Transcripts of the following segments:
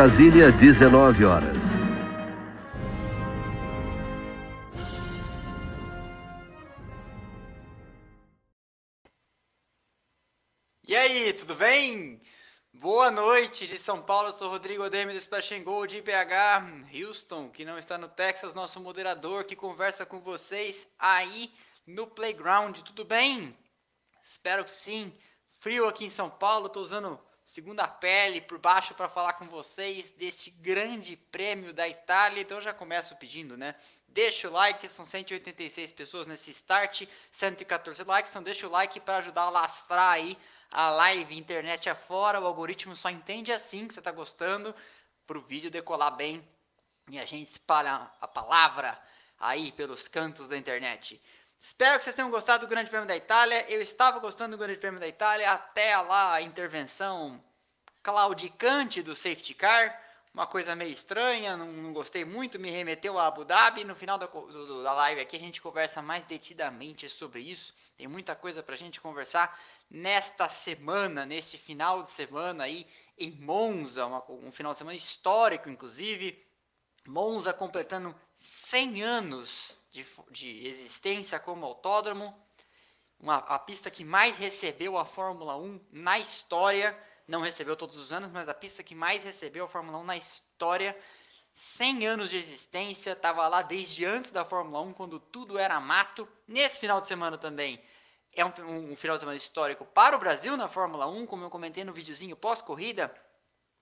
Brasília, 19 horas. E aí, tudo bem? Boa noite de São Paulo, eu sou Rodrigo Ademi do Splash and Gold de Houston, que não está no Texas, nosso moderador que conversa com vocês aí no playground, tudo bem? Espero que sim. Frio aqui em São Paulo, estou usando segunda pele por baixo para falar com vocês deste grande prêmio da Itália. Então já começo pedindo, né? Deixa o like, são 186 pessoas nesse start, 114 likes, então deixa o like para ajudar a lastrar aí a live internet afora. O algoritmo só entende assim que você está gostando para o vídeo decolar bem e a gente espalha a palavra aí pelos cantos da internet. Espero que vocês tenham gostado do Grande Prêmio da Itália. Eu estava gostando do Grande Prêmio da Itália até lá a intervenção claudicante do safety car. Uma coisa meio estranha, não, não gostei muito, me remeteu a Abu Dhabi. No final da, do, da live aqui a gente conversa mais detidamente sobre isso. Tem muita coisa para a gente conversar nesta semana, neste final de semana aí em Monza, uma, um final de semana histórico, inclusive. Monza completando 100 anos de, de existência como autódromo, uma, a pista que mais recebeu a Fórmula 1 na história, não recebeu todos os anos, mas a pista que mais recebeu a Fórmula 1 na história, 100 anos de existência, estava lá desde antes da Fórmula 1, quando tudo era mato. Nesse final de semana também é um, um final de semana histórico para o Brasil na Fórmula 1, como eu comentei no videozinho pós-corrida,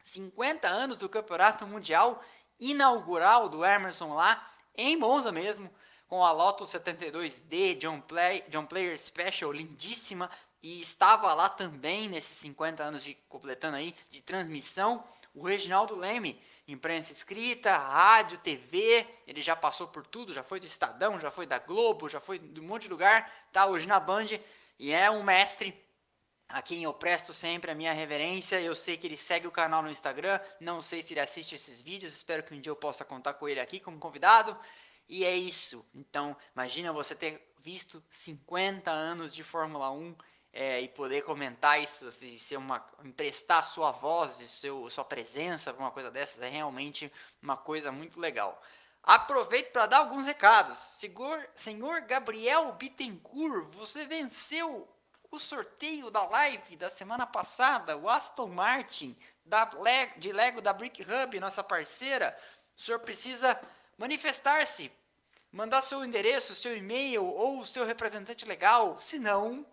50 anos do Campeonato Mundial inaugural do Emerson lá, em Monza mesmo, com a Lotus 72D John, Play, John Player Special, lindíssima, e estava lá também nesses 50 anos de completando aí de transmissão, o Reginaldo Leme, imprensa escrita, rádio, TV, ele já passou por tudo, já foi do Estadão, já foi da Globo, já foi de um monte de lugar, tá hoje na Band e é um mestre a quem eu presto sempre a minha reverência. Eu sei que ele segue o canal no Instagram, não sei se ele assiste esses vídeos, espero que um dia eu possa contar com ele aqui como convidado. E é isso. Então, imagina você ter visto 50 anos de Fórmula 1 é, e poder comentar isso, ser uma, emprestar sua voz, e seu, sua presença para uma coisa dessas, é realmente uma coisa muito legal. Aproveito para dar alguns recados. Senhor, senhor Gabriel Bittencourt, você venceu o sorteio da live da semana passada, o Aston Martin da, de Lego da Brick Hub, nossa parceira. O senhor precisa manifestar-se, mandar seu endereço, seu e-mail ou o seu representante legal. Se não,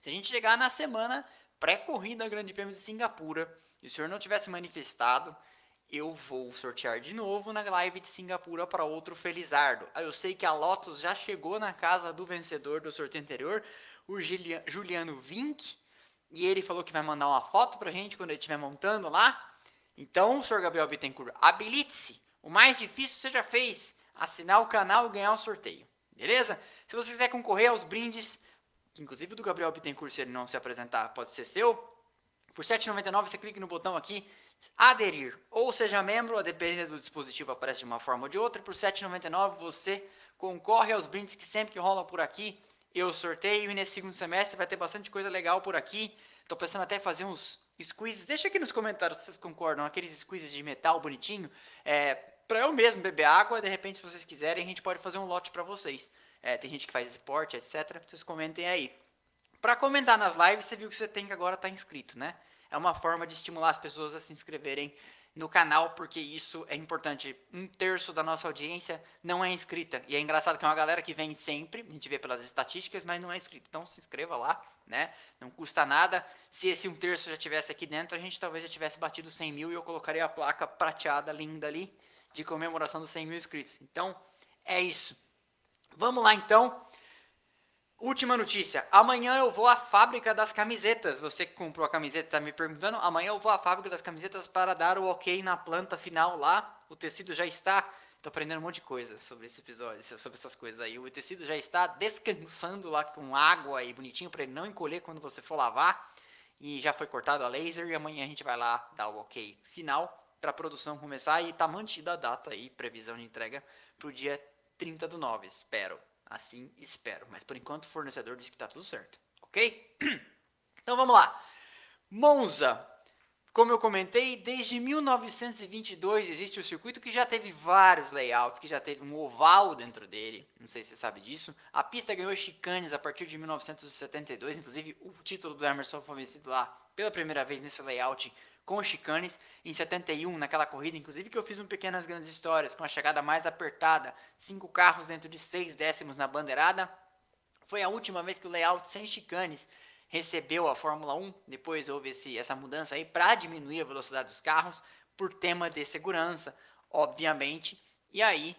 se a gente chegar na semana pré-corrida Grande Prêmio de Singapura e o senhor não tivesse manifestado, eu vou sortear de novo na live de Singapura para outro Felizardo. Eu sei que a Lotus já chegou na casa do vencedor do sorteio anterior, o Juliano Vink, e ele falou que vai mandar uma foto pra gente quando ele estiver montando lá. Então, senhor Gabriel Bittencourt, habilite-se. O mais difícil você já fez, assinar o canal e ganhar o sorteio. Beleza? Se você quiser concorrer aos brindes, inclusive do Gabriel Bittencourt, se ele não se apresentar, pode ser seu. Por R$ 7,99 você clica no botão aqui, aderir, ou seja membro, a depender do dispositivo aparece de uma forma ou de outra. Por R$ 7,99 você concorre aos brindes que sempre que rolam por aqui eu sorteio e nesse segundo semestre vai ter bastante coisa legal por aqui. Estou pensando até fazer uns squeezes. Deixa aqui nos comentários se vocês concordam. Aqueles squeezes de metal bonitinho. É, para eu mesmo beber água. De repente, se vocês quiserem, a gente pode fazer um lote para vocês. É, tem gente que faz esporte, etc. Vocês comentem aí. Para comentar nas lives, você viu que você tem que agora estar tá inscrito, né? É uma forma de estimular as pessoas a se inscreverem no canal, porque isso é importante. Um terço da nossa audiência não é inscrita. E é engraçado que é uma galera que vem sempre, a gente vê pelas estatísticas, mas não é inscrita. Então se inscreva lá, né? Não custa nada. Se esse um terço já tivesse aqui dentro, a gente talvez já tivesse batido 100 mil e eu colocaria a placa prateada linda ali de comemoração dos 100 mil inscritos. Então é isso. Vamos lá então. Última notícia. Amanhã eu vou à fábrica das camisetas. Você que comprou a camiseta está me perguntando. Amanhã eu vou à fábrica das camisetas para dar o ok na planta final lá. O tecido já está. Estou aprendendo um monte de coisa sobre esse episódio, sobre essas coisas aí. O tecido já está descansando lá com água e bonitinho para ele não encolher quando você for lavar. E já foi cortado a laser e amanhã a gente vai lá dar o ok final para a produção começar e está mantida a data aí, previsão de entrega para o dia 30 do 9, espero. Assim espero. Mas por enquanto o fornecedor diz que está tudo certo. Ok? Então vamos lá. Monza. Como eu comentei, desde 1922 existe o circuito que já teve vários layouts, que já teve um oval dentro dele. Não sei se você sabe disso. A pista ganhou chicanes a partir de 1972, inclusive o título do Emerson foi vencido lá pela primeira vez nesse layout com chicanes. Em 71, naquela corrida, inclusive que eu fiz um pequenas grandes histórias com a chegada mais apertada, cinco carros dentro de seis décimos na bandeirada. Foi a última vez que o layout sem chicanes recebeu a Fórmula 1, depois houve esse, essa mudança aí para diminuir a velocidade dos carros, por tema de segurança, obviamente. E aí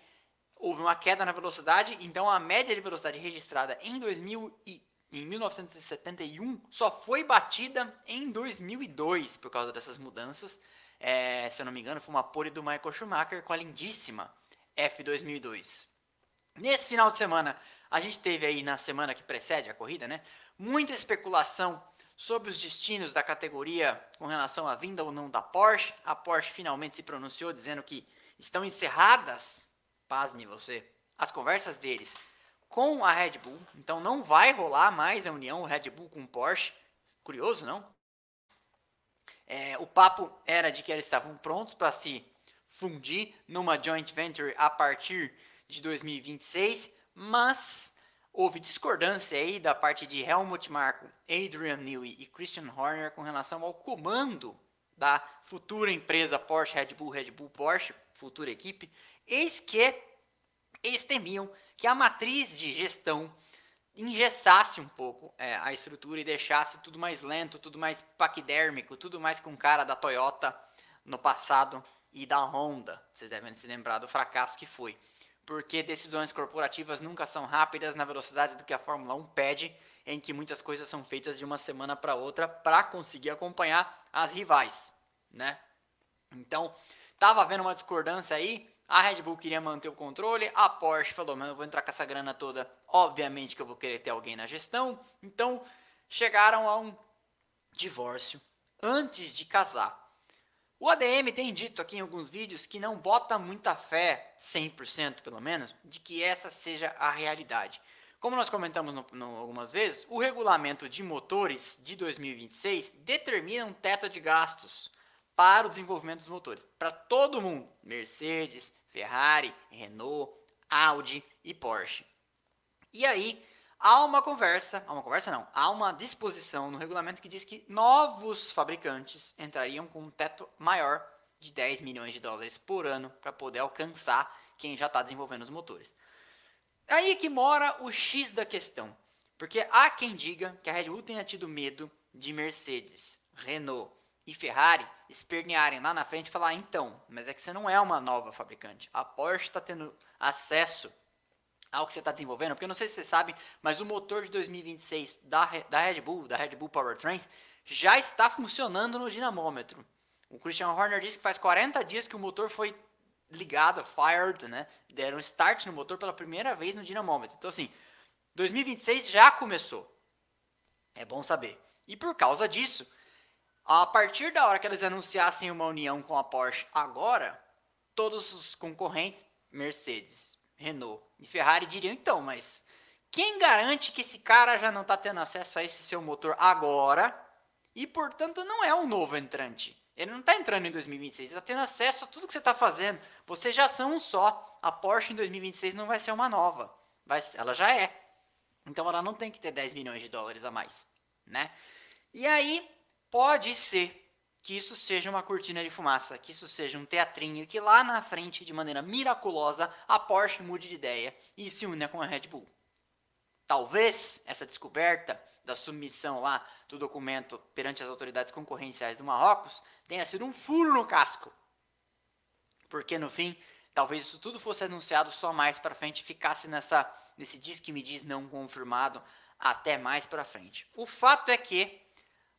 houve uma queda na velocidade, então a média de velocidade registrada em 2000 e em 1971 só foi batida em 2002 por causa dessas mudanças. É, se eu não me engano, foi uma pole do Michael Schumacher com a lindíssima F2002. Nesse final de semana, a gente teve aí na semana que precede a corrida, né? Muita especulação sobre os destinos da categoria com relação à vinda ou não da Porsche. A Porsche finalmente se pronunciou dizendo que estão encerradas, pasme você, as conversas deles com a Red Bull. Então não vai rolar mais a união Red Bull com Porsche. Curioso, não? É, o papo era de que eles estavam prontos para se fundir numa joint venture a partir de 2026, mas houve discordância aí da parte de Helmut Marko, Adrian Newey e Christian Horner com relação ao comando da futura empresa Porsche Red Bull Red Bull Porsche, futura equipe, eis que eles temiam que a matriz de gestão engessasse um pouco é, a estrutura e deixasse tudo mais lento, tudo mais paquidérmico, tudo mais com cara da Toyota no passado e da Honda. Vocês devem se lembrar do fracasso que foi porque decisões corporativas nunca são rápidas na velocidade do que a Fórmula 1 pede, em que muitas coisas são feitas de uma semana para outra para conseguir acompanhar as rivais, né? Então, tava havendo uma discordância aí, a Red Bull queria manter o controle, a Porsche falou, mas eu vou entrar com essa grana toda, obviamente que eu vou querer ter alguém na gestão, então chegaram a um divórcio antes de casar. O ADM tem dito aqui em alguns vídeos que não bota muita fé, 100% pelo menos, de que essa seja a realidade. Como nós comentamos no, no, algumas vezes, o regulamento de motores de 2026 determina um teto de gastos para o desenvolvimento dos motores, para todo mundo, Mercedes, Ferrari, Renault, Audi e Porsche. E aí, há uma conversa, há uma conversa não, há uma disposição no regulamento que diz que novos fabricantes entrariam com um teto maior de 10 milhões de dólares por ano para poder alcançar quem já está desenvolvendo os motores. Aí que mora o X da questão. Porque há quem diga que a Red Bull tenha tido medo de Mercedes, Renault e Ferrari espernearem lá na frente e falar: então, mas é que você não é uma nova fabricante. A Porsche está tendo acesso ao que você está desenvolvendo, porque eu não sei se você sabe, mas o motor de 2026 da, da Red Bull, da Red Bull Powertrain, já está funcionando no dinamômetro. O Christian Horner disse que faz 40 dias que o motor foi ligado, fired, né? Deram start no motor pela primeira vez no dinamômetro. Então, assim, 2026 já começou. É bom saber. E por causa disso, a partir da hora que eles anunciassem uma união com a Porsche agora, todos os concorrentes, Mercedes, Renault e Ferrari diriam, então, mas quem garante que esse cara já não está tendo acesso a esse seu motor agora e, portanto, não é um novo entrante? Ele não está entrando em 2026, ele está tendo acesso a tudo que você está fazendo. Vocês já são um só. A Porsche em 2026 não vai ser uma nova. Vai, ela já é. Então ela não tem que ter 10 milhões de dólares a mais. Né? E aí, pode ser que isso seja uma cortina de fumaça, que isso seja um teatrinho, que lá na frente, de maneira miraculosa, a Porsche mude de ideia e se una com a Red Bull. Talvez essa descoberta da submissão lá do documento perante as autoridades concorrenciais do Marrocos tenha sido um furo no casco. Porque no fim, talvez isso tudo fosse anunciado só mais para frente ficasse nessa nesse diz que me diz não confirmado até mais para frente. O fato é que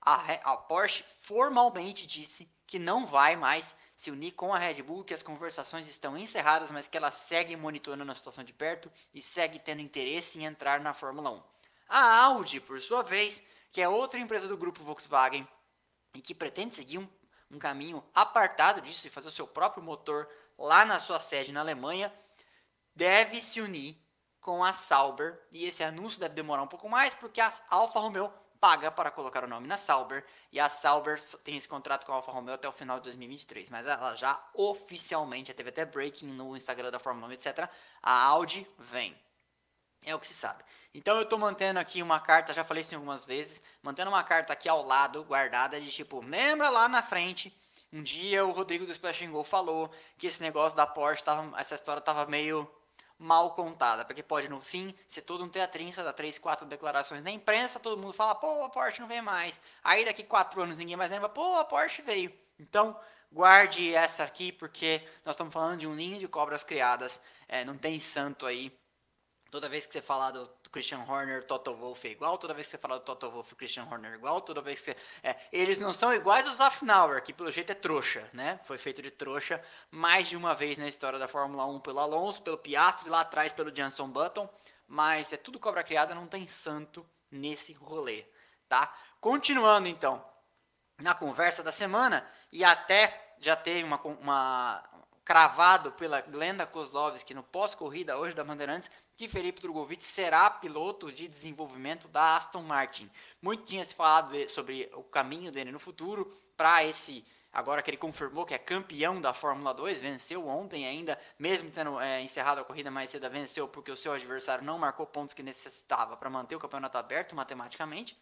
a, a Porsche formalmente disse que não vai mais se unir com a Red Bull, que as conversações estão encerradas, mas que ela segue monitorando a situação de perto e segue tendo interesse em entrar na Fórmula 1. A Audi, por sua vez, que é outra empresa do grupo Volkswagen e que pretende seguir um, um caminho apartado disso e fazer o seu próprio motor lá na sua sede na Alemanha, deve se unir com a Sauber. E esse anúncio deve demorar um pouco mais, porque a Alfa Romeo paga para colocar o nome na Sauber e a Sauber tem esse contrato com a Alfa Romeo até o final de 2023, mas ela já oficialmente, já teve até breaking no Instagram da Fórmula 1, etc. A Audi vem. É o que se sabe. Então eu estou mantendo aqui uma carta, já falei isso algumas vezes, mantendo uma carta aqui ao lado, guardada, de tipo, lembra lá na frente, um dia o Rodrigo do Splash Go falou que esse negócio da Porsche, tava, essa história tava meio mal contada, porque pode no fim ser todo um teatrinho, você dá três, quatro declarações na imprensa, todo mundo fala, pô, a Porsche não vem mais. Aí daqui quatro anos ninguém mais lembra, pô, a Porsche veio. Então, guarde essa aqui, porque nós estamos falando de um ninho de cobras criadas, é, não tem santo aí Toda vez que você falar do Christian Horner, Toto Wolff é igual. Toda vez que você falar do Toto Wolff, Christian Horner é igual. Toda vez que você... É, eles não são iguais os Afnauer, que pelo jeito é trouxa, né? Foi feito de trouxa mais de uma vez na história da Fórmula 1 pelo Alonso, pelo Piastri, lá atrás pelo Jenson Button. Mas é tudo cobra criada, não tem santo nesse rolê, tá? Continuando então na conversa da semana e até já teve uma, uma cravado pela Glenda Kozlovski no pós-corrida hoje da Bandeirantes, que Felipe Drogovic será piloto de desenvolvimento da Aston Martin. Muito tinha se falado sobre o caminho dele no futuro para esse agora que ele confirmou que é campeão da Fórmula 2, venceu ontem ainda, mesmo tendo é, encerrado a corrida mais cedo, venceu porque o seu adversário não marcou pontos que necessitava para manter o campeonato aberto matematicamente.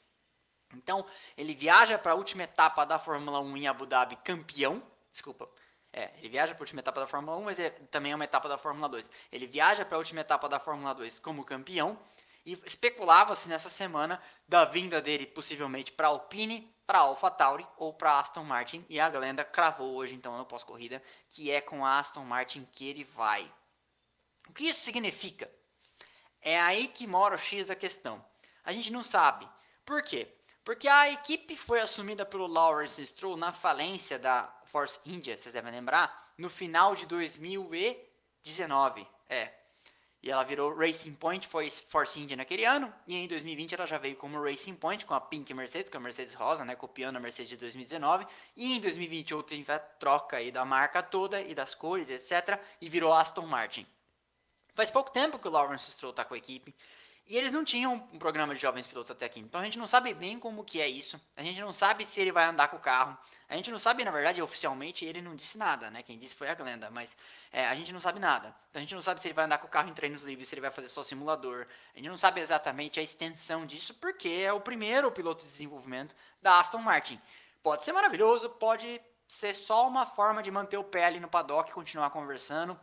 Então, ele viaja para a última etapa da Fórmula 1 em Abu Dhabi campeão, desculpa, é, ele viaja para a última etapa da Fórmula 1, mas é, também é uma etapa da Fórmula 2. Ele viaja para a última etapa da Fórmula 2 como campeão e especulava-se nessa semana da vinda dele possivelmente para Alpine, para AlphaTauri ou para Aston Martin e a Glenda cravou hoje então no pós-corrida que é com a Aston Martin que ele vai. O que isso significa? É aí que mora o X da questão. A gente não sabe. Por quê? Porque a equipe foi assumida pelo Lawrence Stroll na falência da Force India, vocês devem lembrar, no final de 2019. É. E ela virou Racing Point, Force India naquele ano, e em 2020 ela já veio como Racing Point com a Pink Mercedes, com a Mercedes Rosa, né, copiando a Mercedes de 2019, e em 2020 houve a troca aí da marca toda e das cores, etc, e virou Aston Martin. Faz pouco tempo que o Lawrence Stroll está com a equipe. E eles não tinham um programa de jovens pilotos até aqui. Então a gente não sabe bem como que é isso. A gente não sabe se ele vai andar com o carro. A gente não sabe, na verdade, oficialmente ele não disse nada, né? Quem disse foi a Glenda, mas é, a gente não sabe nada. Então, a gente não sabe se ele vai andar com o carro em treinos livres, se ele vai fazer só simulador. A gente não sabe exatamente a extensão disso, porque é o primeiro piloto de desenvolvimento da Aston Martin. Pode ser maravilhoso, pode ser só uma forma de manter o pé ali no paddock, continuar conversando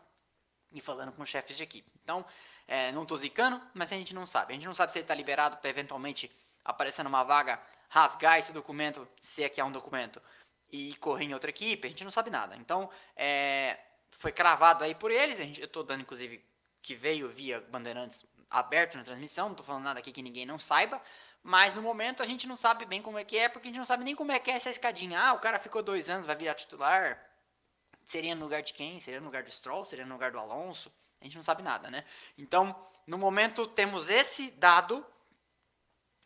e falando com os chefes de equipe. Então, é, não zicando, mas a gente não sabe. A gente não sabe se ele está liberado para eventualmente aparecer numa vaga, rasgar esse documento, se é que é um documento, e correr em outra equipe. A gente não sabe nada. Então, é, foi cravado aí por eles. Gente, eu estou dando, inclusive, que veio via Bandeirantes aberto na transmissão. Não estou falando nada aqui que ninguém não saiba. Mas no momento a gente não sabe bem como é que é, porque a gente não sabe nem como é que é essa escadinha. Ah, o cara ficou dois anos, vai virar titular. Seria no lugar de quem? Seria no lugar do Stroll? Seria no lugar do Alonso? Gente não sabe nada, né? Então, no momento temos esse dado,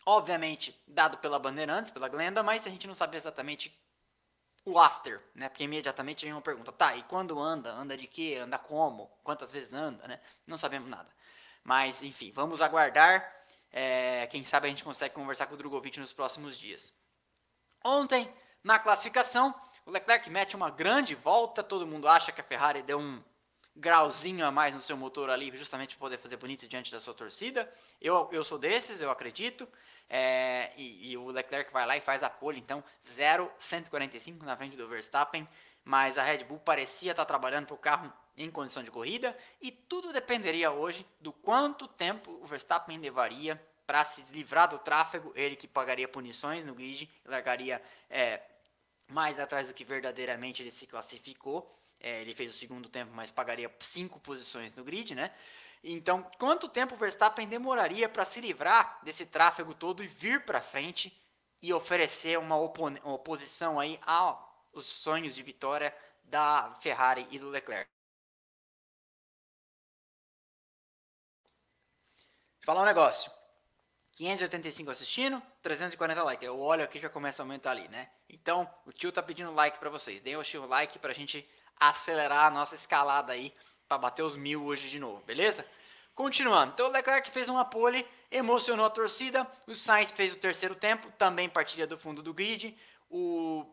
obviamente dado pela Bandeirantes, pela Glenda, mas a gente não sabe exatamente o after, né? Porque imediatamente vem uma pergunta, tá, e quando anda? Anda de quê? Anda como? Quantas vezes anda, né? Não sabemos nada. Mas, enfim, vamos aguardar. É, quem sabe a gente consegue conversar com o Drogovic nos próximos dias. Ontem, na classificação, o Leclerc mete uma grande volta. Todo mundo acha que a Ferrari deu um grauzinho a mais no seu motor ali, justamente para poder fazer bonito diante da sua torcida. Eu, eu sou desses, eu acredito. É, e, e, o Leclerc vai lá e faz a pole, então 0,145 na frente do Verstappen. Mas a Red Bull parecia estar trabalhando para o carro em condição de corrida e tudo dependeria hoje do quanto tempo o Verstappen levaria para se livrar do tráfego. Ele que pagaria punições no grid, largaria é, mais atrás do que verdadeiramente ele se classificou. É, ele fez o segundo tempo, mas pagaria cinco posições no grid, né? Então, quanto tempo o Verstappen demoraria para se livrar desse tráfego todo e vir para frente e oferecer uma, uma oposição aí aos sonhos de vitória da Ferrari e do Leclerc? Falar um negócio. 585 assistindo, 340 likes. Eu olho aqui já começa a aumentar ali, né? Então, o tio tá pedindo like para vocês. Deem o like pra gente acelerar a nossa escalada aí para bater os mil hoje de novo, beleza? Continuando, então o Leclerc fez uma pole Emocionou a torcida, o Sainz fez o terceiro tempo, também partilha do fundo do grid. O,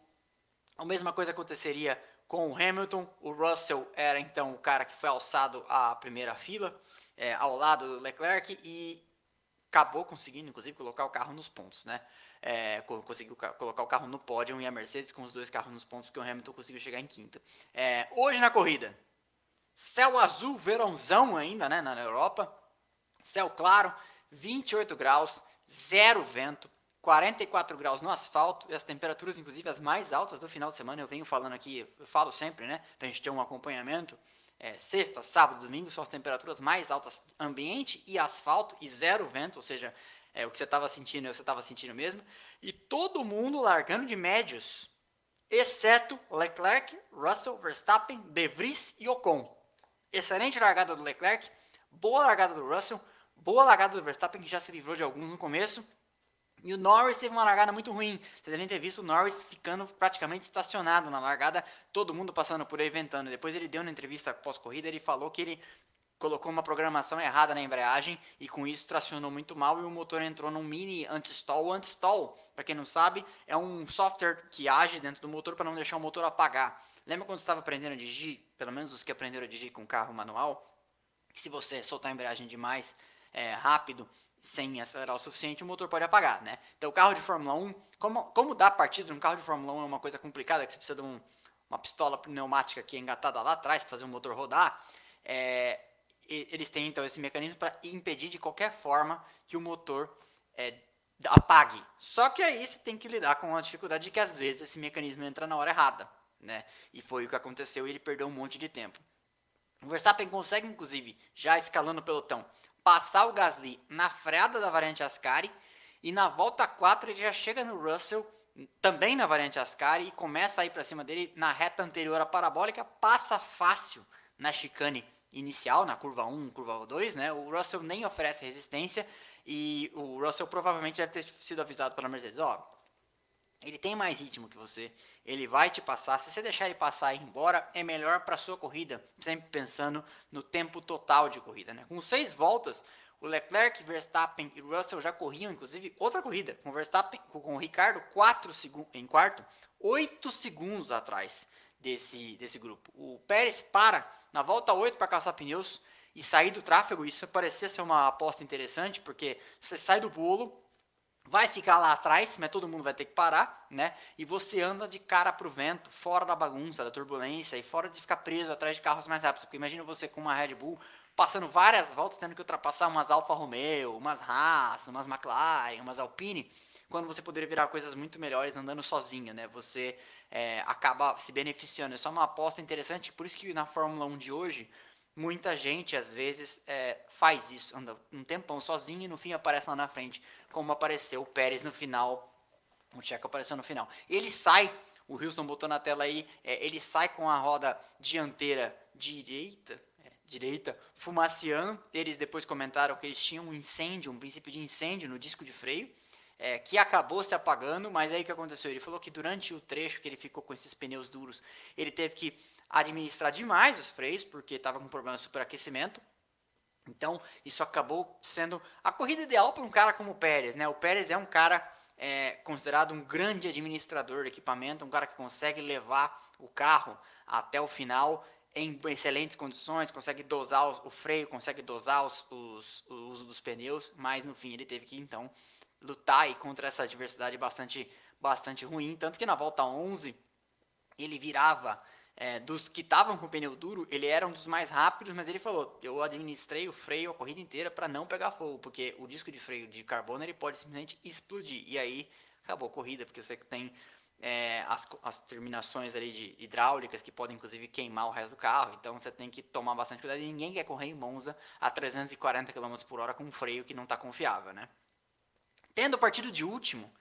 a mesma coisa aconteceria com o Hamilton. O Russell era então o cara que foi alçado à primeira fila, é, ao lado do Leclerc, e acabou conseguindo, inclusive, colocar o carro nos pontos, né? É, conseguiu colocar o carro no pódio e a Mercedes com os dois carros nos pontos, porque o Hamilton conseguiu chegar em quinto. É, hoje na corrida, céu azul, verãozão ainda, né, na Europa, céu claro, 28 graus, zero vento, 44 graus no asfalto. E as temperaturas, inclusive as mais altas do final de semana, eu venho falando aqui, eu falo sempre, né, pra gente ter um acompanhamento, é, sexta, sábado, domingo são as temperaturas mais altas ambiente e asfalto e zero vento, ou seja, é, o que você estava sentindo, você estava sentindo mesmo. E todo mundo largando de médios, exceto Leclerc, Russell, Verstappen, De Vries e Ocon. Excelente largada do Leclerc, boa largada do Russell, boa largada do Verstappen, que já se livrou de alguns no começo. E o Norris teve uma largada muito ruim. Vocês devem ter visto o Norris ficando praticamente estacionado na largada, todo mundo passando por aí ventando. Depois ele deu uma entrevista pós-corrida, ele falou que ele colocou uma programação errada na embreagem e com isso tracionou muito mal e o motor entrou num mini anti-stall. O anti-stall, para quem não sabe, é um software que age dentro do motor para não deixar o motor apagar. Lembra quando estava aprendendo a dirigir, pelo menos os que aprenderam a dirigir com carro manual, que se você soltar a embreagem demais é, rápido, sem acelerar o suficiente, o motor pode apagar, né? Então, o carro de Fórmula 1, como, como dar partida num carro de Fórmula 1 é uma coisa complicada, que você precisa de um, uma pistola pneumática que é engatada lá atrás para fazer o motor rodar, é, eles têm então esse mecanismo para impedir de qualquer forma que o motor é, apague. Só que aí você tem que lidar com a dificuldade de que às vezes esse mecanismo entra na hora errada, né? E foi o que aconteceu e ele perdeu um monte de tempo. O Verstappen consegue, inclusive, já escalando o pelotão, passar o Gasly na freada da variante Ascari e na volta 4 ele já chega no Russell também na variante Ascari e começa a ir para cima dele na reta anterior à parabólica, passa fácil na chicane inicial, na curva 1, curva 2, né? O Russell nem oferece resistência e o Russell provavelmente deve ter sido avisado pela Mercedes, ó, ele tem mais ritmo que você, ele vai te passar. Se você deixar ele passar e ir embora, é melhor para sua corrida, sempre pensando no tempo total de corrida. Né? Com seis voltas, o Leclerc, Verstappen e Russell já corriam, inclusive, outra corrida, com Verstappen, com o Ricardo quatro em quarto, oito segundos atrás desse, desse grupo. O Pérez para na volta 8 para caçar pneus e sair do tráfego. Isso parecia ser uma aposta interessante, porque você sai do bolo, vai ficar lá atrás, mas todo mundo vai ter que parar, né? E você anda de cara pro vento, fora da bagunça, da turbulência e fora de ficar preso atrás de carros mais rápidos. Porque imagina você com uma Red Bull passando várias voltas, tendo que ultrapassar umas Alfa Romeo, umas Haas, umas McLaren, umas Alpine, quando você poderia virar coisas muito melhores andando sozinho, né? Você é, acaba se beneficiando. É só uma aposta interessante, por isso que na Fórmula 1 de hoje Muita gente, às vezes, é, faz isso, anda um tempão sozinho e no fim aparece lá na frente, como apareceu o Pérez no final, o Checo apareceu no final. Ele sai, o Houston botou na tela aí, é, ele sai com a roda dianteira direita, é, direita, fumaciando. Eles depois comentaram que eles tinham um incêndio, um princípio de incêndio no disco de freio, é, que acabou se apagando, mas aí o que aconteceu? Ele falou que durante o trecho que ele ficou com esses pneus duros, ele teve que administrar demais os freios, porque estava com problema de superaquecimento. Então, isso acabou sendo a corrida ideal para um cara como o Pérez. Né? O Pérez é um cara é, considerado um grande administrador de equipamento, um cara que consegue levar o carro até o final em excelentes condições, consegue dosar o, freio, consegue dosar os, os, o uso dos pneus, mas no fim ele teve que então lutar contra essa adversidade bastante, bastante ruim. Tanto que na volta 11 ele virava é, dos que estavam com pneu duro, ele era um dos mais rápidos, mas ele falou: eu administrei o freio a corrida inteira para não pegar fogo, porque o disco de freio de carbono ele pode simplesmente explodir. E aí acabou a corrida, porque você tem é, as, as, terminações ali de hidráulicas que podem inclusive queimar o resto do carro. Então você tem que tomar bastante cuidado. E ninguém quer correr em Monza a 340 km por hora com um freio que não está confiável, né? Tendo partido de último,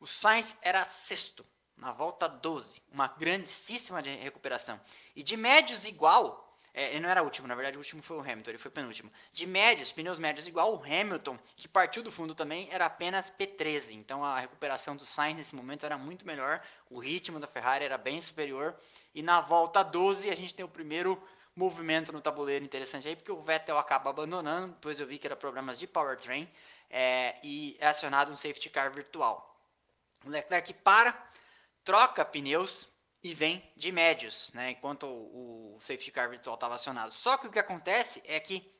o Sainz era sexto na volta 12, uma grandíssima recuperação. E de médios igual, é, ele não era último, na verdade o último foi o Hamilton, ele foi penúltimo. De médios, pneus médios igual, o Hamilton, que partiu do fundo também, era apenas P13. Então a recuperação do Sainz nesse momento era muito melhor, o ritmo da Ferrari era bem superior. E na volta 12 a gente tem o primeiro movimento no tabuleiro interessante aí, porque o Vettel acaba abandonando, depois eu vi que era problemas de powertrain. É, e é acionado um safety car virtual. O Leclerc para, troca pneus e vem de médios, né, enquanto o, o safety car virtual estava acionado. Só que o que acontece é que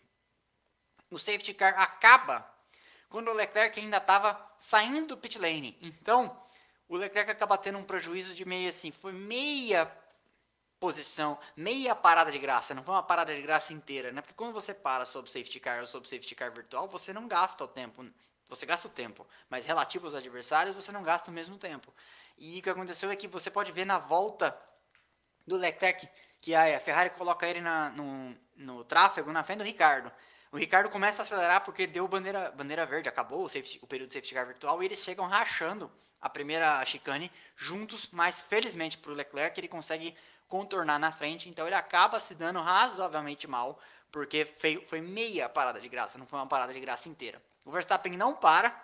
o safety car acaba quando o Leclerc ainda estava saindo do pit lane. Então, o Leclerc acaba tendo um prejuízo de meio assim, foi meia posição, meia parada de graça, não foi uma parada de graça inteira, né? Porque quando você para sob safety car ou sob safety car virtual, você não gasta o tempo, você gasta o tempo, mas relativo aos adversários, você não gasta o mesmo tempo. E o que aconteceu é que você pode ver na volta do Leclerc que a Ferrari coloca ele na, no, no tráfego na frente do Ricardo. O Ricardo começa a acelerar porque deu bandeira, bandeira verde, acabou o, safety, o período de safety car virtual e eles chegam rachando a primeira chicane juntos, mas felizmente para o Leclerc ele consegue contornar na frente, então ele acaba se dando razoavelmente mal, porque foi meia parada de graça, não foi uma parada de graça inteira. O Verstappen não para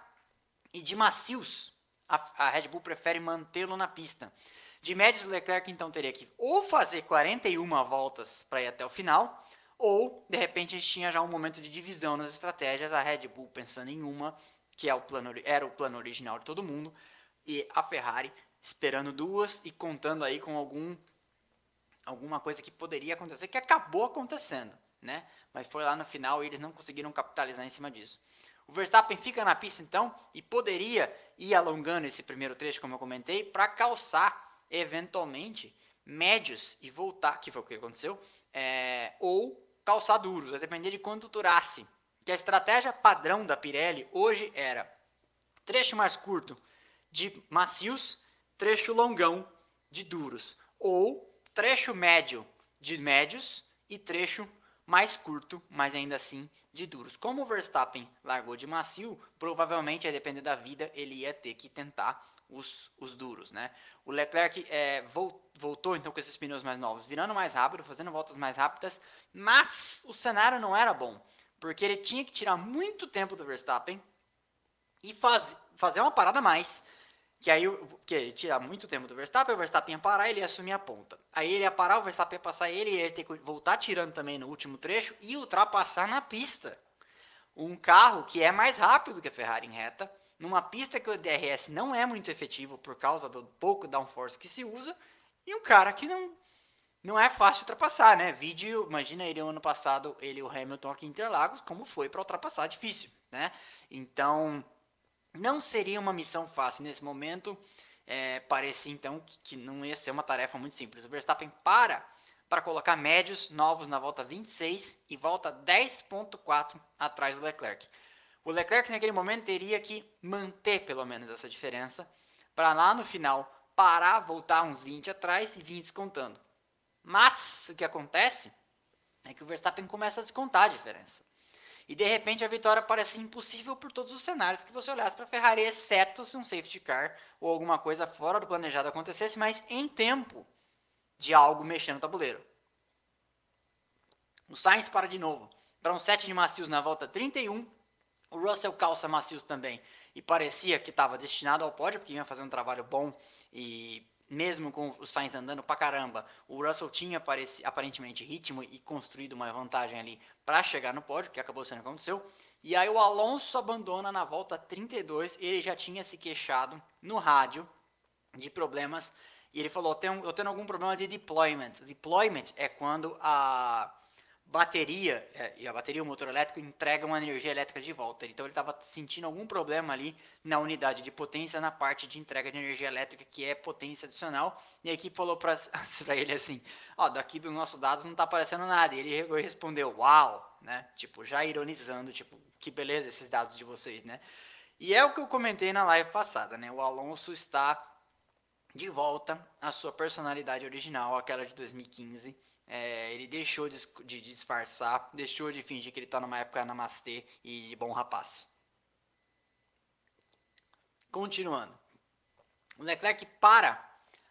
e de macios a, a Red Bull prefere mantê-lo na pista. De médios, o Leclerc então teria que ou fazer 41 voltas para ir até o final, ou de repente a gente tinha já um momento de divisão nas estratégias, a Red Bull pensando em uma, que é o plano, era o plano original de todo mundo, e a Ferrari esperando duas e contando aí com algum alguma coisa que poderia acontecer, que acabou acontecendo, né? Mas foi lá no final e eles não conseguiram capitalizar em cima disso. O Verstappen fica na pista então e poderia ir alongando esse primeiro trecho, como eu comentei, para calçar eventualmente médios e voltar, que foi o que aconteceu, é, ou calçar duros, a depender de quanto durasse. Que a estratégia padrão da Pirelli hoje era trecho mais curto de macios, trecho longão de duros, ou trecho médio de médios e trecho mais curto, mas ainda assim de duros. Como o Verstappen largou de macio, provavelmente, a depender da vida, ele ia ter que tentar os, os duros, né? O Leclerc é, voltou então com esses pneus mais novos, virando mais rápido, fazendo voltas mais rápidas, mas o cenário não era bom, porque ele tinha que tirar muito tempo do Verstappen e faz, fazer uma parada mais que aí, que ele tira muito tempo do Verstappen, o Verstappen ia parar, ele ia assumir a ponta. Aí ele ia parar, o Verstappen ia passar ele, ele ia ter que voltar tirando também no último trecho e ultrapassar na pista. Um carro que é mais rápido que a Ferrari em reta, numa pista que o DRS não é muito efetivo por causa do pouco downforce que se usa, e um cara que não, não é fácil ultrapassar, né? Vídeo, imagina ele ano passado, ele e o Hamilton aqui em Interlagos, como foi para ultrapassar, difícil, né? Então, não seria uma missão fácil nesse momento. É, parecia então que, que, não ia ser uma tarefa muito simples. O Verstappen para para colocar médios novos na volta 26 e volta 10.4 atrás do Leclerc. O Leclerc naquele momento teria que manter pelo menos essa diferença para lá no final parar, voltar uns 20 atrás e vir descontando. Mas o que acontece é que o Verstappen começa a descontar a diferença. E de repente a vitória parece impossível por todos os cenários que você olhasse para a Ferrari, exceto se um safety car ou alguma coisa fora do planejado acontecesse, mas em tempo de algo mexendo no tabuleiro. O Sainz para de novo. Para um set de macios na volta 31, o Russell calça macios também. E parecia que estava destinado ao pódio, porque ia fazer um trabalho bom e mesmo com o Sainz andando pra caramba, o Russell tinha aparentemente ritmo e construído uma vantagem ali para chegar no pódio, que acabou sendo o que aconteceu. E aí o Alonso abandona na volta 32, ele já tinha se queixado no rádio de problemas, e ele falou, eu tenho, eu tenho algum problema de deployment. Deployment é quando a bateria, é, e a bateria e o motor elétrico entregam a energia elétrica de volta. Então ele estava sentindo algum problema ali na unidade de potência, na parte de entrega de energia elétrica, que é potência adicional. E a equipe falou para ele assim: Ó, oh, daqui dos nossos dados não está aparecendo nada. E ele respondeu: Uau, né? Tipo, já ironizando, tipo, que beleza esses dados de vocês, né? E é o que eu comentei na live passada, né? O Alonso está de volta à sua personalidade original, aquela de 2015 é, ele deixou de, de, disfarçar, deixou de fingir que ele está numa época namastê e bom rapaz. Continuando. O Leclerc para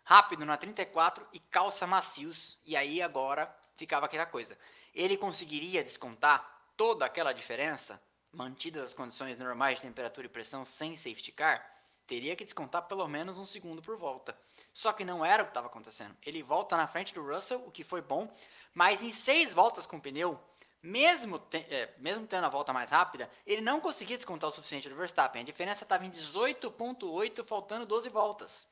rápido na 34 e calça macios. E aí agora ficava aquela coisa. Ele conseguiria descontar toda aquela diferença, mantidas as condições normais de temperatura e pressão sem safety car? Teria que descontar pelo menos um segundo por volta. Só que não era o que estava acontecendo. Ele volta na frente do Russell, o que foi bom, mas em seis voltas com o pneu, mesmo, te, é, mesmo tendo a volta mais rápida, ele não conseguia descontar o suficiente do Verstappen. A diferença estava em 18,8, faltando 12 voltas.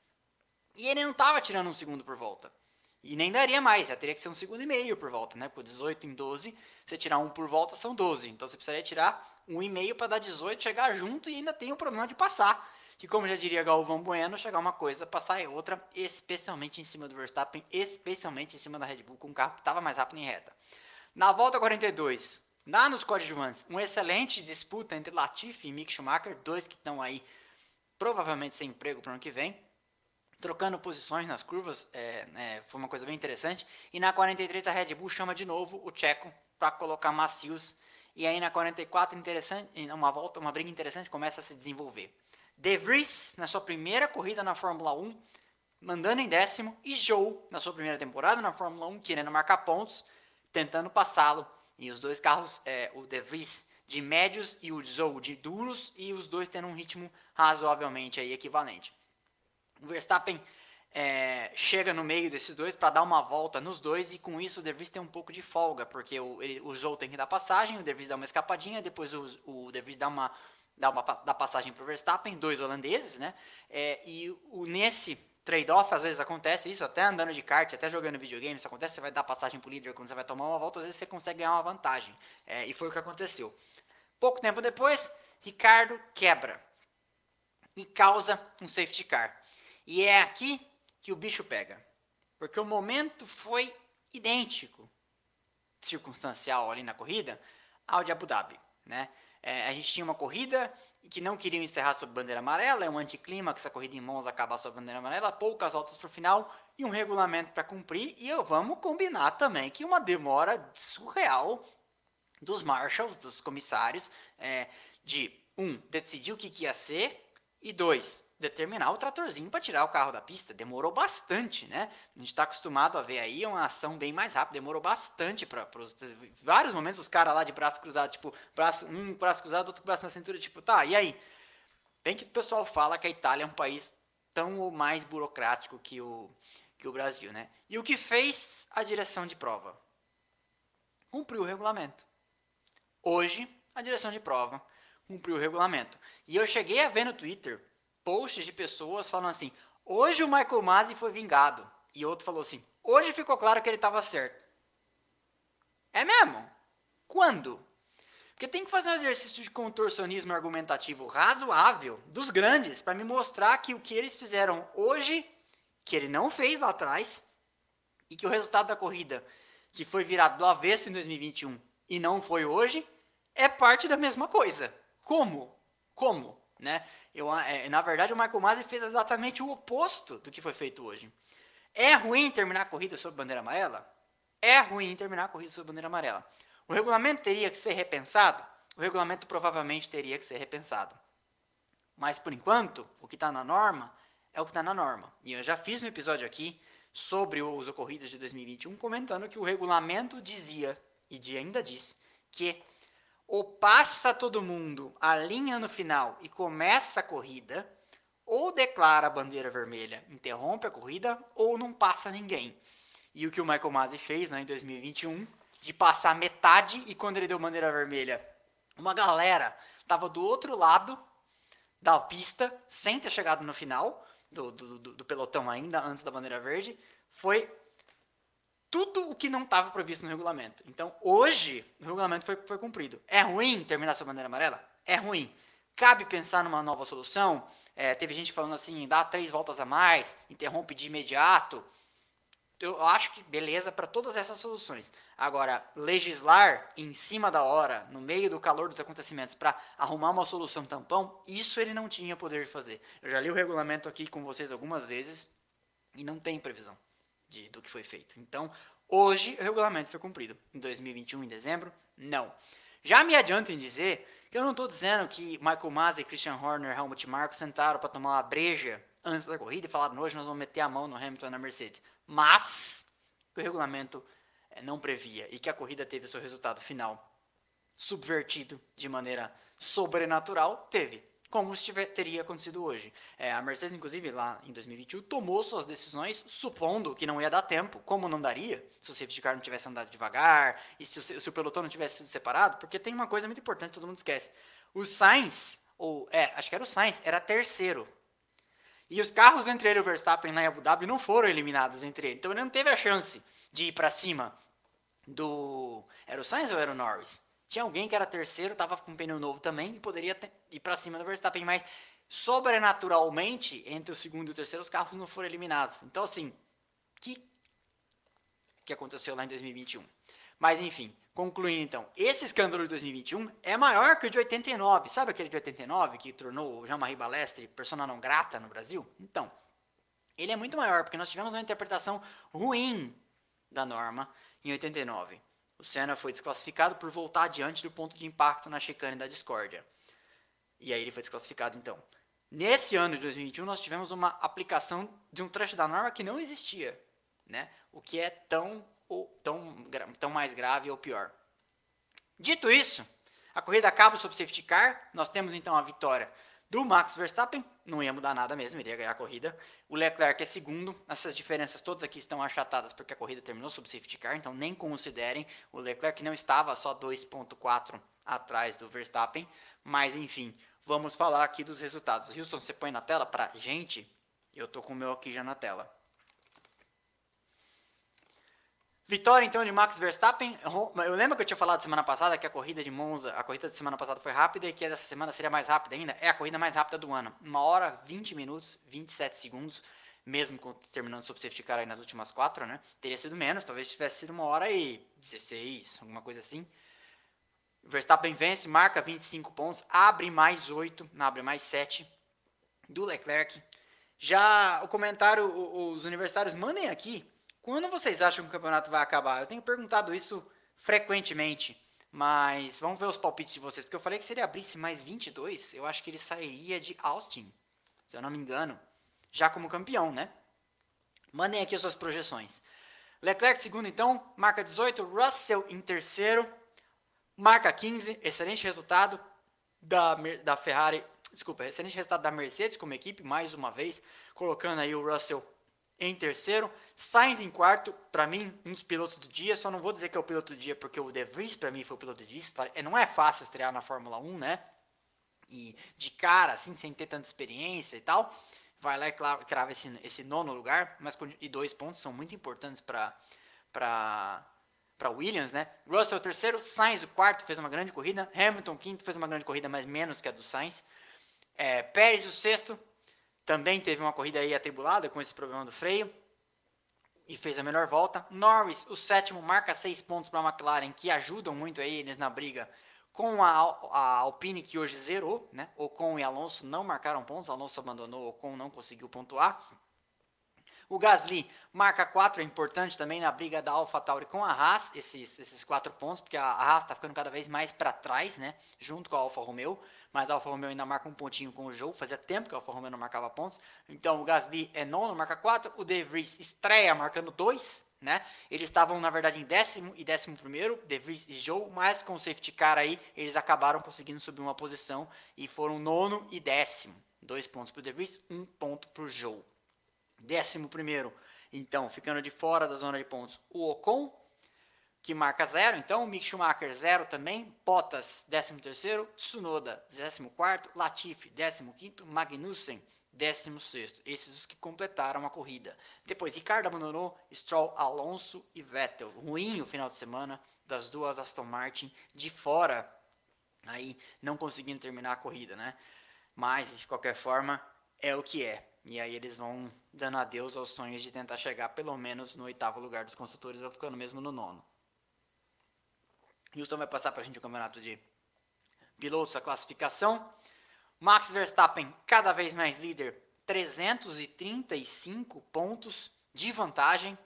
E ele não estava tirando um segundo por volta. E nem daria mais, já teria que ser um segundo e meio por volta, né? Por 18 em 12, você tirar um por volta são 12. Então você precisaria tirar um e meio para dar 18, chegar junto e ainda tem o problema de passar. Que como já diria Galvão Bueno, chegar uma coisa, passar é outra, especialmente em cima do Verstappen, especialmente em cima da Red Bull, com o carro que estava mais rápido em reta. Na volta 42, lá nos coadjuvantes, uma excelente disputa entre Latifi e Mick Schumacher, dois que estão aí provavelmente sem emprego para o ano que vem, trocando posições nas curvas, é, né, foi uma coisa bem interessante. E na 43 a Red Bull chama de novo o Checo para colocar macios. E aí na 44 interessante, uma volta, uma briga interessante começa a se desenvolver. De Vries na sua primeira corrida na Fórmula 1, mandando em décimo, e Joe na sua primeira temporada na Fórmula 1 querendo marcar pontos tentando passá-lo. E os dois carros, é, o De Vries de médios e o Zou de duros, e os dois tendo um ritmo razoavelmente aí equivalente. O Verstappen é, chega no meio desses dois para dar uma volta nos dois, e com isso o De Vries tem um pouco de folga, porque o, ele, o tem que dar passagem, o De Vries dá uma escapadinha, depois o, o De Vries dá uma, dá uma dá passagem para o Verstappen, dois holandeses, né? É, e o, nesse trade-off, às vezes acontece isso, até andando de kart, até jogando videogame, isso acontece, você vai dar passagem pro líder quando você vai tomar uma volta, às vezes você consegue ganhar uma vantagem. É, e foi o que aconteceu. Pouco tempo depois, Ricardo quebra e causa um safety car. E é aqui que o bicho pega. Porque o momento foi idêntico, circunstancial ali na corrida, ao de Abu Dhabi. Né? É, a gente tinha uma corrida que não queriam encerrar sob bandeira amarela, é um anticlímax, a corrida em Monza acabar sob bandeira amarela, poucas voltas para o final e um regulamento para cumprir, e eu, vamos combinar também que uma demora surreal dos marshals, dos comissários, é, de, um, decidir o que, que ia ser, e dois, determinar o tratorzinho para tirar o carro da pista. Demorou bastante, né? A gente está acostumado a ver aí uma ação bem mais rápida. Demorou bastante para os vários momentos os caras lá de braço cruzado, tipo, braço, um braço cruzado, outro braço na cintura, tipo, tá, e aí? Bem que o pessoal fala que a Itália é um país tão ou mais burocrático que o, que o Brasil, né? E o que fez a direção de prova? Cumpriu o regulamento. Hoje, a direção de prova cumpriu o regulamento. E eu cheguei a ver no Twitter posts de pessoas falando assim: hoje o Michael Masi foi vingado. E outro falou assim: hoje ficou claro que ele estava certo. É mesmo? Quando? Porque tem que fazer um exercício de contorcionismo argumentativo razoável dos grandes para me mostrar que o que eles fizeram hoje, que ele não fez lá atrás, e que o resultado da corrida, que foi virado do avesso em 2021 e não foi hoje, é parte da mesma coisa. Como? Como? Né? Eu, é, na verdade, o Michael Masi fez exatamente o oposto do que foi feito hoje. É ruim terminar a corrida sob bandeira amarela? É ruim terminar a corrida sob bandeira amarela. O regulamento teria que ser repensado? O regulamento provavelmente teria que ser repensado. Mas, por enquanto, o que está na norma é o que está na norma. E eu já fiz um episódio aqui sobre os ocorridos de 2021, comentando que o regulamento dizia, e ainda diz, que ou passa todo mundo a linha no final e começa a corrida, ou declara a bandeira vermelha, interrompe a corrida, ou não passa ninguém. E o que o Michael Masi fez né, em 2021, de passar metade, e quando ele deu bandeira vermelha, uma galera estava do outro lado da pista, sem ter chegado no final do, do, do, do pelotão ainda, antes da bandeira verde, foi tudo o que não estava previsto no regulamento. Então, hoje, o regulamento foi, foi cumprido. É ruim terminar essa bandeira amarela? É ruim. Cabe pensar numa nova solução? É, teve gente falando assim, dá três voltas a mais, interrompe de imediato. Eu acho que beleza para todas essas soluções. Agora, legislar em cima da hora, no meio do calor dos acontecimentos, para arrumar uma solução tampão, isso ele não tinha poder de fazer. Eu já li o regulamento aqui com vocês algumas vezes e não tem previsão de, do que foi feito. Então, hoje o regulamento foi cumprido. Em 2021, em dezembro, não. Já me adianto em dizer que eu não estou dizendo que Michael Masi, Christian Horner, Helmut Marko sentaram para tomar uma breja antes da corrida e falaram hoje nós vamos meter a mão no Hamilton na Mercedes. Mas o regulamento é, não previa e que a corrida teve seu resultado final subvertido de maneira sobrenatural, teve. Como se tiver, teria acontecido hoje. É, a Mercedes, inclusive, lá em 2021, tomou suas decisões supondo que não ia dar tempo, como não daria, se o safety car não tivesse andado devagar, e se o, se o pelotão não tivesse sido separado, porque tem uma coisa muito importante que todo mundo esquece. O Sainz, ou, é, acho que era o Sainz, era terceiro. E os carros entre ele e o Verstappen em Abu Dhabi não foram eliminados entre ele. Então ele não teve a chance de ir para cima do... Era o Sainz ou era o Norris? Tinha alguém que era terceiro, estava com um pneu novo também e poderia ter, ir para cima do Verstappen, mas sobrenaturalmente, entre o segundo e o terceiro, os carros não foram eliminados. Então, assim, que que aconteceu lá em 2021. Mas, enfim, concluindo então, esse escândalo de 2021 é maior que o de 89. Sabe aquele de 89 que tornou o Jean-Marie Balestre persona não grata no Brasil? Então, ele é muito maior, porque nós tivemos uma interpretação ruim da norma em 89. O Senna foi desclassificado por voltar adiante do ponto de impacto na chicane da discórdia. E aí ele foi desclassificado então. Nesse ano de 2021 nós tivemos uma aplicação de um trecho da norma que não existia, né? O que é tão ou tão, tão mais grave ou pior. Dito isso, a corrida acaba sob safety car. Nós temos então a vitória do Max Verstappen, não ia mudar nada mesmo, iria ganhar a corrida. O Leclerc é segundo, essas diferenças todas aqui estão achatadas porque a corrida terminou sob safety car, então nem considerem. O Leclerc não estava só 2.4 atrás do Verstappen, mas enfim, vamos falar aqui dos resultados. Houston, você põe na tela pra gente? Eu tô com o meu aqui já na tela. Vitória então de Max Verstappen. Eu lembro que eu tinha falado semana passada que a corrida de Monza, a corrida de semana passada foi rápida e que essa semana seria mais rápida ainda. É a corrida mais rápida do ano. Uma hora, 20 minutos, 27 segundos, mesmo terminando sob safety car aí nas últimas quatro, né? Teria sido menos, talvez tivesse sido uma hora e 16, alguma coisa assim. Verstappen vence, marca 25 pontos, abre mais 8, abre mais 7 do Leclerc. Já o comentário, os universitários mandem aqui quando vocês acham que o campeonato vai acabar? Eu tenho perguntado isso frequentemente, mas vamos ver os palpites de vocês, porque eu falei que se ele abrisse mais 22, eu acho que ele sairia de Austin, se eu não me engano, já como campeão, né? Mandem aqui as suas projeções. Leclerc segundo então, marca 18, Russell em terceiro, marca 15, excelente resultado da, da Ferrari, desculpa, excelente resultado da Mercedes como equipe, mais uma vez, colocando aí o Russell em terceiro, Sainz em quarto, para mim, um dos pilotos do dia, só não vou dizer que é o piloto do dia porque o De Vries para mim foi o piloto do dia, tá? é, não é fácil estrear na Fórmula 1, né? E de cara, assim, sem ter tanta experiência e tal, vai lá e crava esse, esse nono lugar, mas e dois pontos são muito importantes para para Williams, né? Russell terceiro, Sainz o quarto, fez uma grande corrida, Hamilton quinto, fez uma grande corrida, mas menos que a do Sainz. É, Pérez o sexto, também teve uma corrida aí atribulada com esse problema do freio e fez a melhor volta. Norris, o sétimo, marca seis pontos para a McLaren, que ajudam muito aí eles na briga com a, a, Alpine, que hoje zerou, né? Ocon e Alonso não marcaram pontos, Alonso abandonou, Ocon não conseguiu pontuar. O Gasly marca 4, é importante também na briga da AlphaTauri com a Haas, esses, esses quatro pontos, porque a Haas está ficando cada vez mais para trás, né? Junto com a Alfa Romeo, mas a Alfa Romeo ainda marca um pontinho com o jogo, fazia tempo que a Alfa Romeo não marcava pontos. Então o Gasly é nono, marca 4, o De Vries estreia marcando 2, né? Eles estavam, na verdade, em décimo e décimo primeiro, De Vries e Joe, mas com o safety car aí, eles acabaram conseguindo subir uma posição e foram nono e décimo. Dois pontos para o De Vries, um ponto para o Joe. Décimo primeiro, então, ficando de fora da zona de pontos, o Ocon, que marca zero. Então, Mick Schumacher, zero também. Bottas, décimo terceiro. Tsunoda, décimo quarto. Latifi, décimo quinto. Magnussen, décimo sexto. Esses os que completaram a corrida. Depois, Ricardo abandonou, Stroll, Alonso e Vettel. Ruim o final de semana das duas Aston Martin de fora. Aí, não conseguindo terminar a corrida, né? Mas, de qualquer forma, é o que é. E aí eles vão dando adeus aos sonhos de tentar chegar pelo menos no oitavo lugar dos construtores, vai ficando mesmo no nono. Houston vai passar para a gente o campeonato de pilotos, a classificação. Max Verstappen, cada vez mais líder, 335 pontos de vantagem.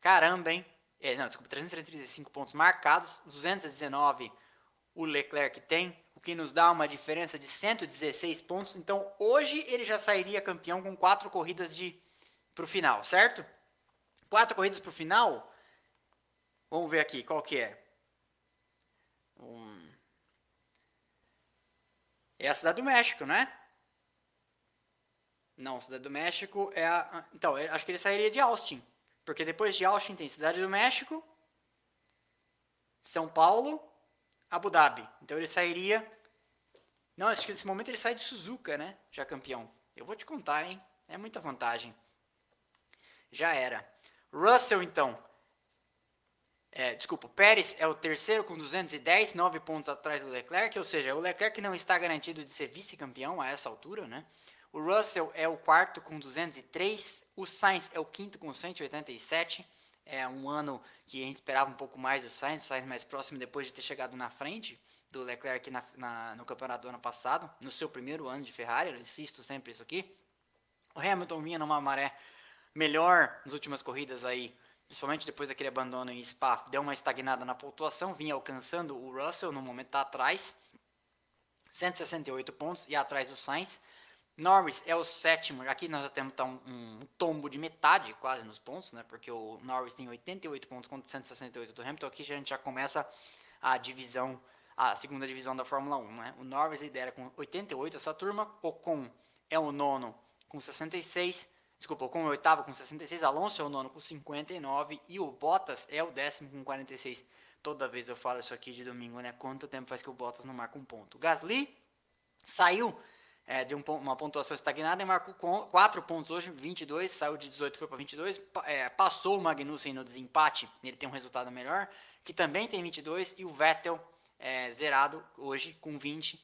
Caramba, hein? É, não, desculpa, 335 pontos marcados, 219 o Leclerc tem o que nos dá uma diferença de 116 pontos. Então, hoje ele já sairia campeão com quatro corridas de para o final, certo? Quatro corridas para o final. Vamos ver aqui qual que é. Um... é a Cidade do México, né? Não, Cidade do México é a. Então, acho que ele sairia de Austin. Porque depois de Austin tem Cidade do México, São Paulo, Abu Dhabi. Então ele sairia. Não, acho que nesse momento ele sai de Suzuka, né? Já campeão. Eu vou te contar, hein? É muita vantagem. Já era. Russell, então. É, desculpa, Pérez é o terceiro com 210, 9 pontos atrás do Leclerc, ou seja, o Leclerc não está garantido de ser vice-campeão a essa altura, né? O Russell é o quarto com 203, o Sainz é o quinto com 187. É um ano que a gente esperava um pouco mais do Sainz, o Sainz mais próximo depois de ter chegado na frente do Leclerc na, na, no campeonato do ano passado, no seu primeiro ano de Ferrari, eu insisto sempre isso aqui. O Hamilton vinha numa maré melhor nas últimas corridas aí, principalmente depois daquele abandono em Spa, deu uma estagnada na pontuação, vinha alcançando o Russell, no momento está atrás, 168 pontos e atrás do Sainz. Norris é o sétimo, aqui nós já temos tá, um, um, tombo de metade quase nos pontos, né? Porque o Norris tem 88 pontos contra 168 do Hamilton. Aqui a gente já começa a divisão, a segunda divisão da Fórmula 1, né? O Norris lidera com 88 essa turma, Ocon é o nono com 66, desculpa, Ocon é o oitavo com 66, Alonso é o nono com 59 e o Bottas é o décimo com 46. Toda vez eu falo isso aqui de domingo, né? Quanto tempo faz que o Bottas não marca um ponto? Gasly saiu é, de um, uma pontuação estagnada e marcou 4 pontos hoje, 22, saiu de 18 foi para 22, é, passou o Magnussen no desempate, ele tem um resultado melhor, que também tem 22, e o Vettel é, zerado hoje com 20,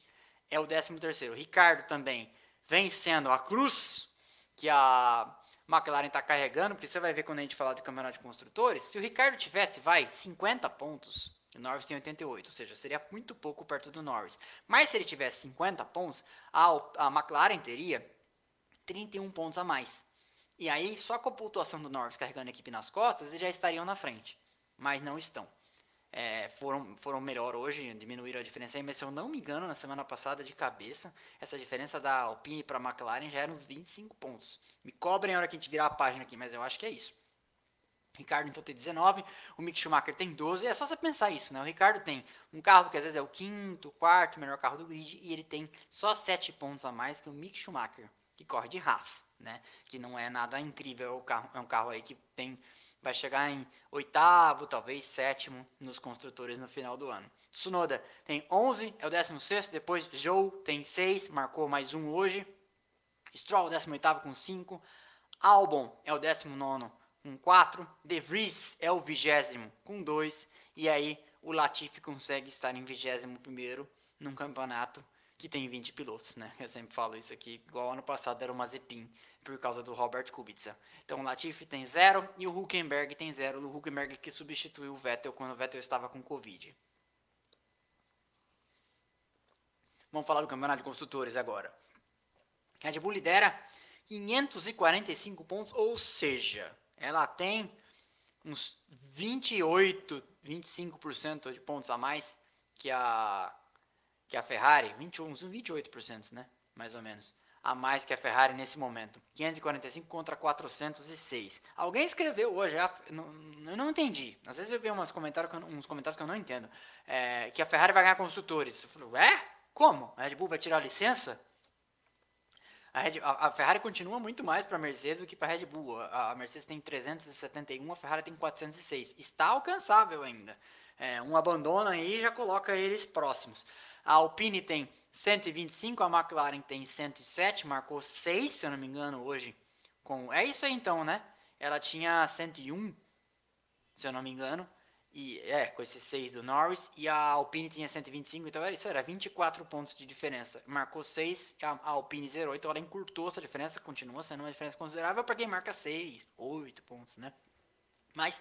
é o 13 terceiro. Ricardo também vencendo a cruz que a McLaren está carregando, porque você vai ver quando a gente falar do campeonato de construtores, se o Ricardo tivesse, vai, 50 pontos, o Norris tem 88, ou seja, seria muito pouco perto do Norris. Mas se ele tivesse 50 pontos, a, a McLaren teria 31 pontos a mais. E aí, só com a pontuação do Norris carregando a equipe nas costas, eles já estariam na frente. Mas não estão. É, foram, foram melhor hoje, diminuíram a diferença aí, mas se eu não me engano, na semana passada, de cabeça, essa diferença da Alpine para a McLaren já era uns 25 pontos. Me cobrem a hora que a gente virar a página aqui, mas eu acho que é isso. Ricardo então tem 19, o Mick Schumacher tem 12. É só você pensar isso, né? O Ricardo tem um carro que às vezes é o quinto, quarto melhor carro do grid e ele tem só 7 pontos a mais que o Mick Schumacher, que corre de Haas, né? Que não é nada incrível, carro, é um carro aí que tem vai chegar em oitavo, talvez sétimo nos construtores no final do ano. Tsunoda tem 11, é o 16 depois Joe tem 6, marcou mais um hoje. Stroll 18 com 5, Albon é o 19 com 4, De Vries é o vigésimo com 2, e aí o Latifi consegue estar em vigésimo primeiro num campeonato que tem 20 pilotos, né? Eu sempre falo isso aqui, igual ano passado era o Mazepin, por causa do Robert Kubica. Então o Latifi tem 0 e o Huckenberg tem 0, o Huckenberg que substituiu o Vettel quando o Vettel estava com Covid. Vamos falar do campeonato de construtores agora. Red Bull lidera 545 pontos, ou seja, ela tem uns 28, 25% de pontos a mais que a que a Ferrari, 21, uns 28%, né? Mais ou menos. A mais que a Ferrari nesse momento. 545 contra 406. Alguém escreveu hoje, eu não entendi. Às vezes eu vejo uns comentários, uns comentários que eu não entendo. É, que a Ferrari vai ganhar construtores. Eu falo, é? Como? A Red Bull vai tirar a licença? A, Red, a, a Ferrari continua muito mais para a Mercedes do que para a Red Bull. A, a, Mercedes tem 371, a Ferrari tem 406. Está alcançável ainda. É, um abandono aí já coloca eles próximos. A Alpine tem 125, a McLaren tem 107, marcou 6, se eu não me engano, hoje. Com, é isso aí então, né? Ela tinha 101, se eu não me engano. E é, com esses 6 do Norris. E a Alpine tinha 125, então era isso, era 24 pontos de diferença. Marcou 6, a, a Alpine zerou, então ela encurtou essa diferença, continua sendo uma diferença considerável para quem marca 6, 8 pontos, né? Mas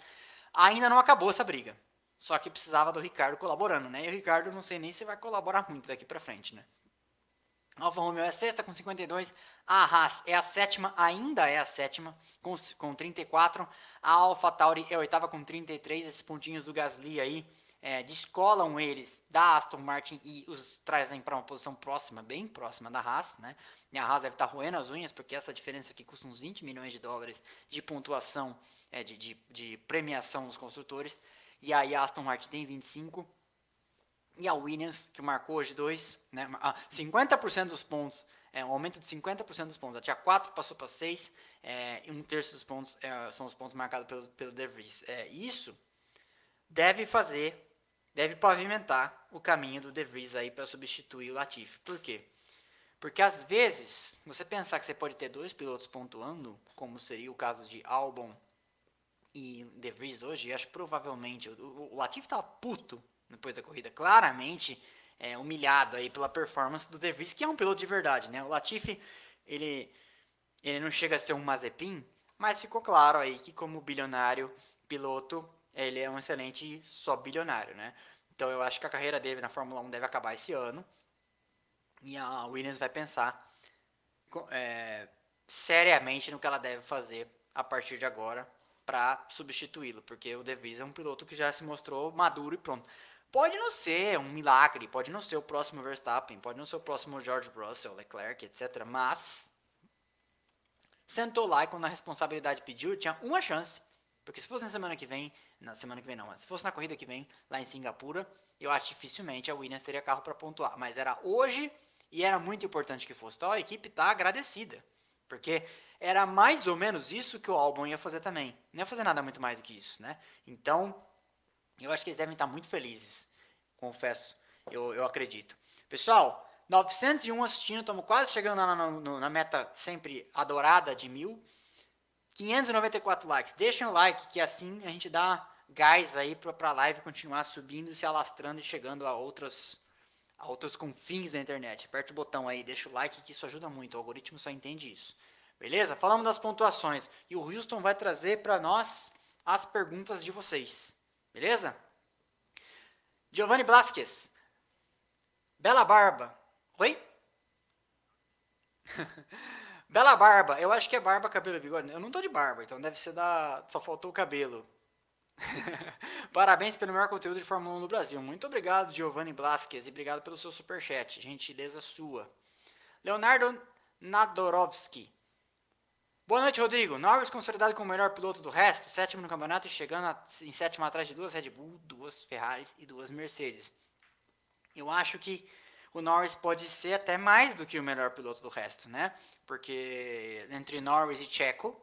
ainda não acabou essa briga. Só que precisava do Ricardo colaborando, né? E o Ricardo não sei nem se vai colaborar muito daqui para frente, né? Alfa Romeo é a sexta com 52, a Haas é a sétima, ainda é a sétima com, com 34, a Alfa Tauri é a oitava com 33, esses pontinhos do Gasly aí é, descolam eles da Aston Martin e os trazem para uma posição próxima, bem próxima da Haas, né? E a Haas deve estar tá roendo as unhas, porque essa diferença aqui custa uns 20 milhões de dólares de pontuação, é, de, de, de premiação dos construtores, e aí a Aston Martin tem 25, E a Williams, que marcou hoje dois, né? 50% dos pontos, é, um aumento de 50% dos pontos. Ela tinha 4, passou para 6, é, e um terço dos pontos é, são os pontos marcados pelo, pelo De Vries. É, isso deve fazer, deve pavimentar o caminho do De Vries aí para substituir o Latifi. Por quê? Porque às vezes, você pensar que você pode ter dois pilotos pontuando, como seria o caso de Albon e De Vries hoje, acho que provavelmente o, o Latifi estava puto depois da corrida, claramente é, humilhado aí pela performance do De Vries, que é um piloto de verdade, né? O Latifi, ele, ele não chega a ser um Mazepin, mas ficou claro aí que como bilionário piloto, ele é um excelente só bilionário, né? Então eu acho que a carreira dele na Fórmula 1 deve acabar esse ano. E a Williams vai pensar é, seriamente no que ela deve fazer a partir de agora para substituí-lo, porque o De Vries é um piloto que já se mostrou maduro e pronto. Pode não ser um milagre, pode não ser o próximo Verstappen, pode não ser o próximo George Russell, Leclerc, etc. Mas sentou lá e quando a responsabilidade pediu, tinha uma chance. Porque se fosse na semana que vem, na semana que vem não, mas se fosse na corrida que vem, lá em Singapura, eu acho dificilmente a Williams teria carro para pontuar. Mas era hoje e era muito importante que fosse. Então a equipe está agradecida. Porque era mais ou menos isso que o Albon ia fazer também. Não ia fazer nada muito mais do que isso, né? Então, eu acho que eles devem estar muito felizes. Confesso, eu, eu acredito. Pessoal, 901 assistindo, estamos quase chegando na, na, na, meta sempre adorada de mil. 594 likes. Deixem o like, que assim a gente dá gás aí para a live continuar subindo, se alastrando e chegando a outros, a outros confins da internet. Aperte o botão aí, deixa o like, que isso ajuda muito. O algoritmo só entende isso. Beleza? Falamos das pontuações. E o Houston vai trazer para nós as perguntas de vocês. Beleza? Giovanni Blasquez. Bela Barba. Oi? Bela Barba. Eu acho que é barba, cabelo e bigode. Eu não tô de barba, então deve ser da. Só faltou o cabelo. Parabéns pelo melhor conteúdo de Fórmula 1 no Brasil. Muito obrigado, Giovanni Blasquez, e obrigado pelo seu superchat. Gentileza sua. Leonardo Nadorovski. Boa noite, Rodrigo. Norris consolidado como o melhor piloto do resto, sétimo no campeonato e chegando a, em sétimo atrás de duas Red Bull, duas Ferraris e duas Mercedes. Eu acho que o Norris pode ser até mais do que o melhor piloto do resto, né? Porque entre Norris e Checo,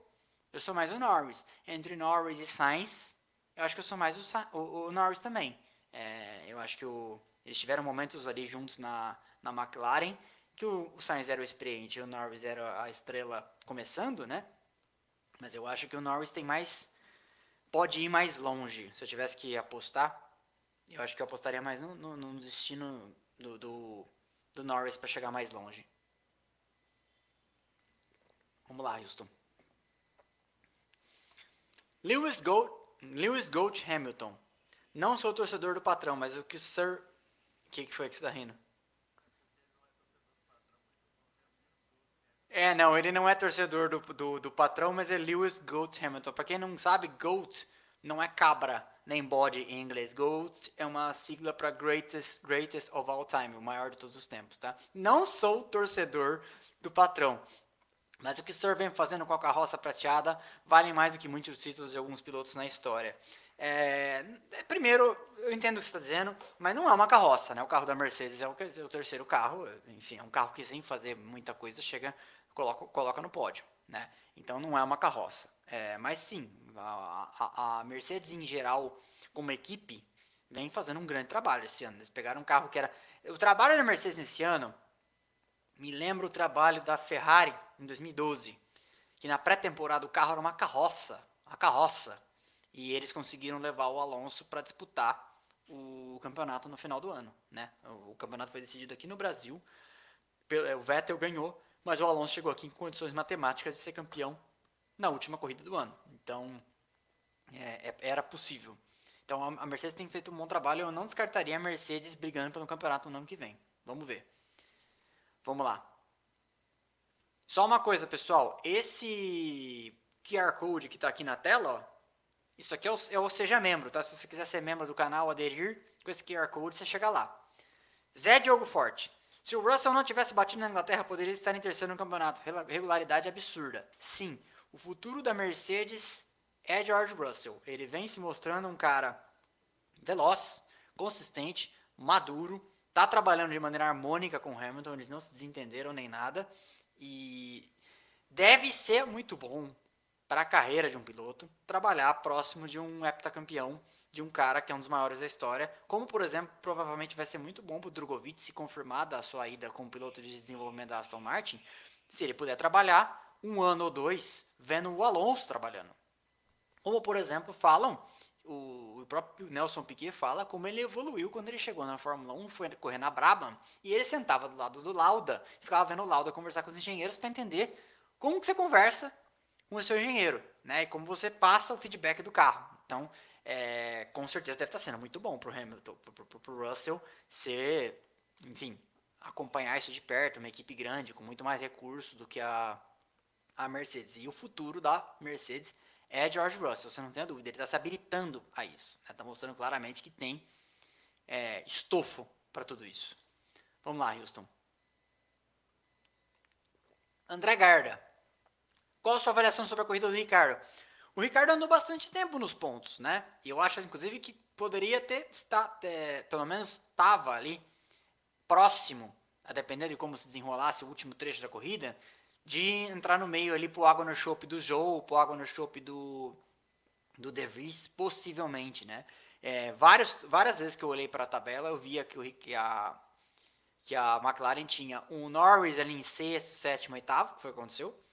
eu sou mais o Norris. Entre Norris e Sainz, eu acho que eu sou mais o, o, o Norris também. É, eu acho que o, eles tiveram momentos ali juntos na, na McLaren que o, Sainz era o experiente e o Norris era a estrela começando, né? Mas eu acho que o Norris tem mais. Pode ir mais longe. Se eu tivesse que apostar, eu acho que eu apostaria mais no, no, no destino do, do, do Norris para chegar mais longe. Vamos lá, Houston. Lewis Gold, Lewis Gold Hamilton. Não sou torcedor do patrão, mas o que o Sir. O que, que foi que você está rindo? É, não, ele não é torcedor do, do, do patrão, mas é Lewis Goat Hamilton. Para quem não sabe, Goat não é cabra, nem bode em inglês. Goat é uma sigla para greatest, greatest of all time, o maior de todos os tempos, tá? Não sou torcedor do patrão. Mas o que o Sir vem fazendo com a carroça prateada vale mais do que muitos títulos de alguns pilotos na história. É, primeiro, eu entendo o que você está dizendo, mas não é uma carroça, né? O carro da Mercedes é o, é o terceiro carro, enfim, é um carro que sem fazer muita coisa chega coloca, coloca no pódio, né? Então não é uma carroça. É, mas sim, a, a, a, Mercedes em geral, como equipe, vem fazendo um grande trabalho esse ano. Eles pegaram um carro que era. O trabalho da Mercedes nesse ano me lembra o trabalho da Ferrari em 2012, que na pré-temporada o carro era uma carroça, uma carroça, e eles conseguiram levar o Alonso para disputar o campeonato no final do ano, né? O, o campeonato foi decidido aqui no Brasil, o Vettel ganhou mas o Alonso chegou aqui em condições matemáticas de ser campeão na última corrida do ano. Então, é, é, era possível. Então, a Mercedes tem feito um bom trabalho. Eu não descartaria a Mercedes brigando pelo campeonato no ano que vem. Vamos ver. Vamos lá. Só uma coisa, pessoal. Esse QR Code que está aqui na tela, ó, isso aqui é o, é o Seja Membro, tá? Se você quiser ser membro do canal, aderir com esse QR Code, você chega lá. Zé Diogo Forte. Se o Russell não tivesse batido na Inglaterra, poderia estar em terceiro no campeonato. Regularidade absurda. Sim, o futuro da Mercedes é George Russell. Ele vem se mostrando um cara veloz, consistente, maduro, tá trabalhando de maneira harmônica com o Hamilton, eles não se desentenderam nem nada. E deve ser muito bom para a carreira de um piloto trabalhar próximo de um heptacampeão, de um cara que é um dos maiores da história, como por exemplo, provavelmente vai ser muito bom para o Drogovic se confirmar da sua ida como piloto de desenvolvimento da Aston Martin, se ele puder trabalhar um ano ou dois vendo o Alonso trabalhando. Como por exemplo, falam o, próprio Nelson Piquet fala como ele evoluiu quando ele chegou na Fórmula 1, foi correr na Brabham, e ele sentava do lado do Lauda, ficava vendo o Lauda conversar com os engenheiros para entender como que você conversa com o seu engenheiro, né? E como você passa o feedback do carro. Então, é, com certeza deve estar sendo muito bom para o Hamilton, para o Russell ser, enfim, acompanhar isso de perto, uma equipe grande, com muito mais recursos do que a, a Mercedes. E o futuro da Mercedes é George Russell, você não tem a dúvida. Ele está se habilitando a isso. Está né? mostrando claramente que tem é, estofo para tudo isso. Vamos lá, Houston. André Garda. Qual a sua avaliação sobre a corrida do Ricardo? O Ricardo andou bastante tempo nos pontos, né? E eu acho, inclusive, que poderia ter, está, é, pelo menos estava ali, próximo, a depender de como se desenrolasse o último trecho da corrida, de entrar no meio ali pro água no chope do Joe, pro água no chope do, do De Vries, possivelmente, né? É, várias, várias vezes que eu olhei para a tabela, eu via que, o, que, a, que a McLaren tinha o Norris ali em sexto, sétimo, oitavo, que foi o que aconteceu,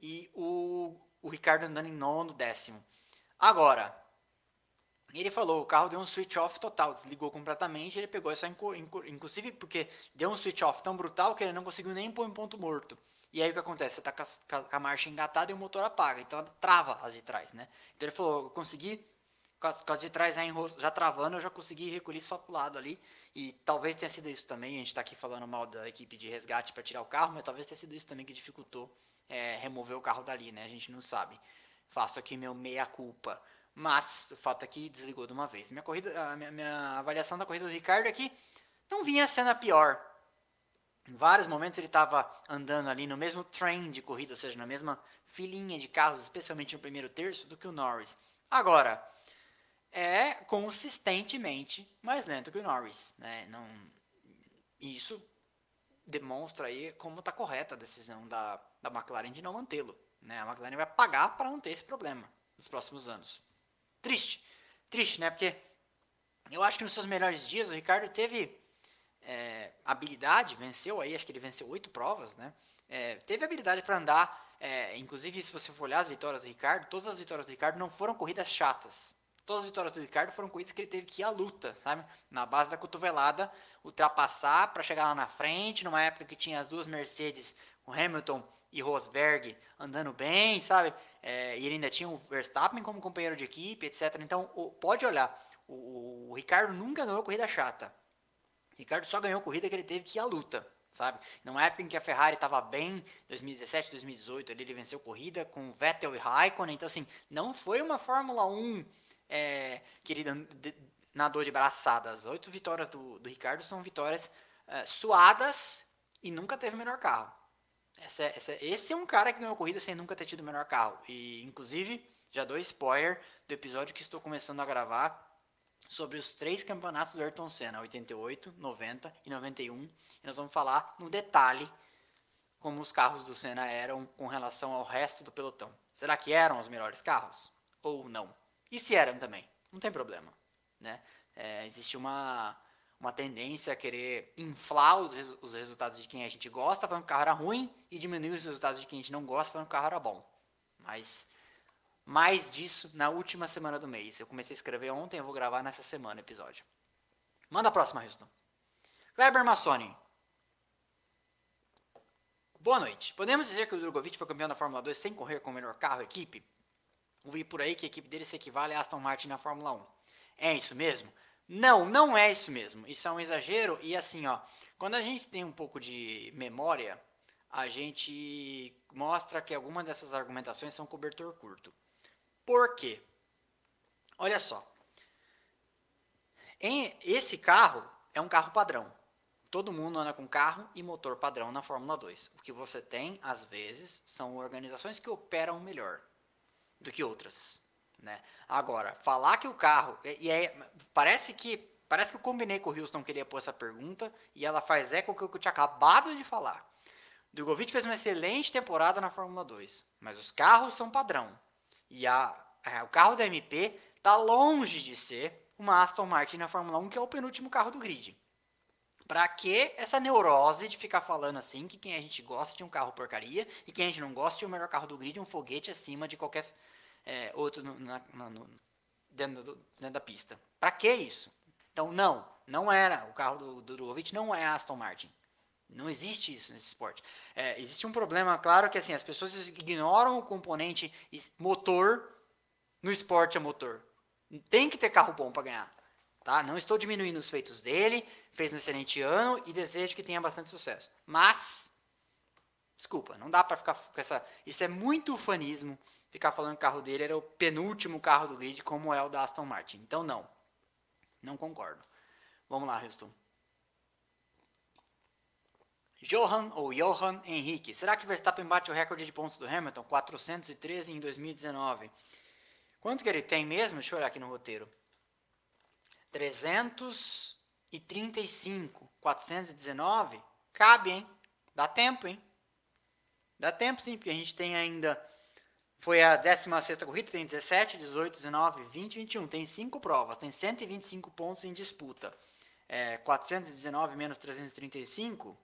e o, o Ricardo andando em nono, décimo. Agora, ele falou, o carro deu um switch off total, desligou completamente, ele pegou essa, inclusive porque deu um switch off tão brutal que ele não conseguiu nem pôr em ponto morto. E aí o que acontece? Você está com, com a, marcha engatada e o motor apaga. Então ela trava as de trás, né? Então ele falou, eu consegui, com as, com as de trás já, já travando, eu já consegui recolher só pro lado ali. E talvez tenha sido isso também, a gente está aqui falando mal da equipe de resgate para tirar o carro, mas talvez tenha sido isso também que dificultou é, remover o carro dali, né? A gente não sabe. Faço aqui meu meia-culpa. Mas o fato é que desligou de uma vez. Minha, corrida, minha, minha avaliação da corrida do Ricardo aqui não vinha a pior. Em vários momentos ele estava andando ali no mesmo train de corrida, ou seja, na mesma filinha de carros, especialmente no primeiro terço, do que o Norris. Agora, é consistentemente mais lento que o Norris. Né? Não, isso demonstra aí como está correta a decisão da, da McLaren de não mantê-lo. Né? A McLaren vai pagar para não ter esse problema nos próximos anos. Triste, triste, né? Porque eu acho que nos seus melhores dias o Ricardo teve é, habilidade, venceu aí, acho que ele venceu oito provas, né? É, teve habilidade para andar, é, inclusive se você for olhar as vitórias do Ricardo, todas as vitórias do Ricardo não foram corridas chatas. Todas as vitórias do Ricardo foram corridas que ele teve que ir à luta, sabe? Na base da cotovelada, ultrapassar para chegar lá na frente, numa época que tinha as duas Mercedes, o Hamilton e Rosberg andando bem, sabe? É, e ele ainda tinha o Verstappen como companheiro de equipe, etc. Então, o, pode olhar, o, o Ricardo nunca ganhou corrida chata. Ricardo só ganhou corrida que ele teve que ir à luta, sabe? Numa época em que a Ferrari estava bem, 2017, 2018, ele, ele venceu corrida com Vettel e Raikkonen, então assim, não foi uma Fórmula 1 é, que ele nadou de braçadas. Oito vitórias do, do Ricardo são vitórias é, suadas e nunca teve o melhor carro. Essa, essa, esse é um cara que ganhou corrida sem nunca ter tido o melhor carro. E, inclusive, já dou spoiler do episódio que estou começando a gravar sobre os três campeonatos do Ayrton Senna, 88, 90 e 91. E nós vamos falar no detalhe como os carros do Senna eram com relação ao resto do pelotão. Será que eram os melhores carros? Ou não? E se eram também? Não tem problema. Né? É, existe uma, uma tendência a querer inflar os, os resultados de quem a gente gosta falando que o carro era ruim e diminuir os resultados de quem a gente não gosta falando que o carro era bom. Mas mais disso na última semana do mês. Eu comecei a escrever ontem, eu vou gravar nessa semana o episódio. Manda a próxima, Houston. Kleber Massoni. Boa noite. Podemos dizer que o Drogovic foi campeão da Fórmula 2 sem correr com o melhor carro equipe? Ouvi por aí que a equipe dele se equivale a Aston Martin na Fórmula 1. É isso mesmo? Não, não é isso mesmo. Isso é um exagero e assim, ó, quando a gente tem um pouco de memória, a gente mostra que algumas dessas argumentações são cobertor curto. Por quê? Olha só. Em, esse carro é um carro padrão. Todo mundo anda com carro e motor padrão na Fórmula 2. O que você tem, às vezes, são organizações que operam melhor do que outras. Né? Agora, falar que o carro. E é, parece que Parece que eu combinei com o Houston que ele ia pôr essa pergunta e ela faz eco com o que eu tinha acabado de falar. Drogovic fez uma excelente temporada na Fórmula 2, mas os carros são padrão. E a, a, o carro da MP está longe de ser uma Aston Martin na Fórmula 1, que é o penúltimo carro do grid. Pra que essa neurose de ficar falando assim que quem a gente gosta tinha um carro porcaria e quem a gente não gosta tinha o melhor carro do grid, um foguete acima de qualquer é, outro no, na, no, dentro, do, dentro, da pista? Pra que isso? Então, não, não era. O carro do, do não é Aston Martin. Não existe isso nesse esporte. É, existe um problema, claro, que assim, as pessoas ignoram o componente motor no esporte a motor. Tem que ter carro bom para ganhar. Tá? Não estou diminuindo os feitos dele, fez um excelente ano e desejo que tenha bastante sucesso. Mas, desculpa, não dá para ficar com essa. Isso é muito fanismo ficar falando que o carro dele era o penúltimo carro do grid, como é o da Aston Martin. Então, não. Não concordo. Vamos lá, Houston. Johan ou Johan Henrique. Será que Verstappen bate o recorde de pontos do Hamilton? 413 em 2019. Quanto que ele tem mesmo? Deixa eu olhar aqui no roteiro. 335, 419, cabe, hein? Dá tempo, hein? Dá tempo sim, porque a gente tem ainda. Foi a 16 corrida, tem 17, 18, 19, 20, 21. Tem 5 provas, tem 125 pontos em disputa. É, 419 menos 335.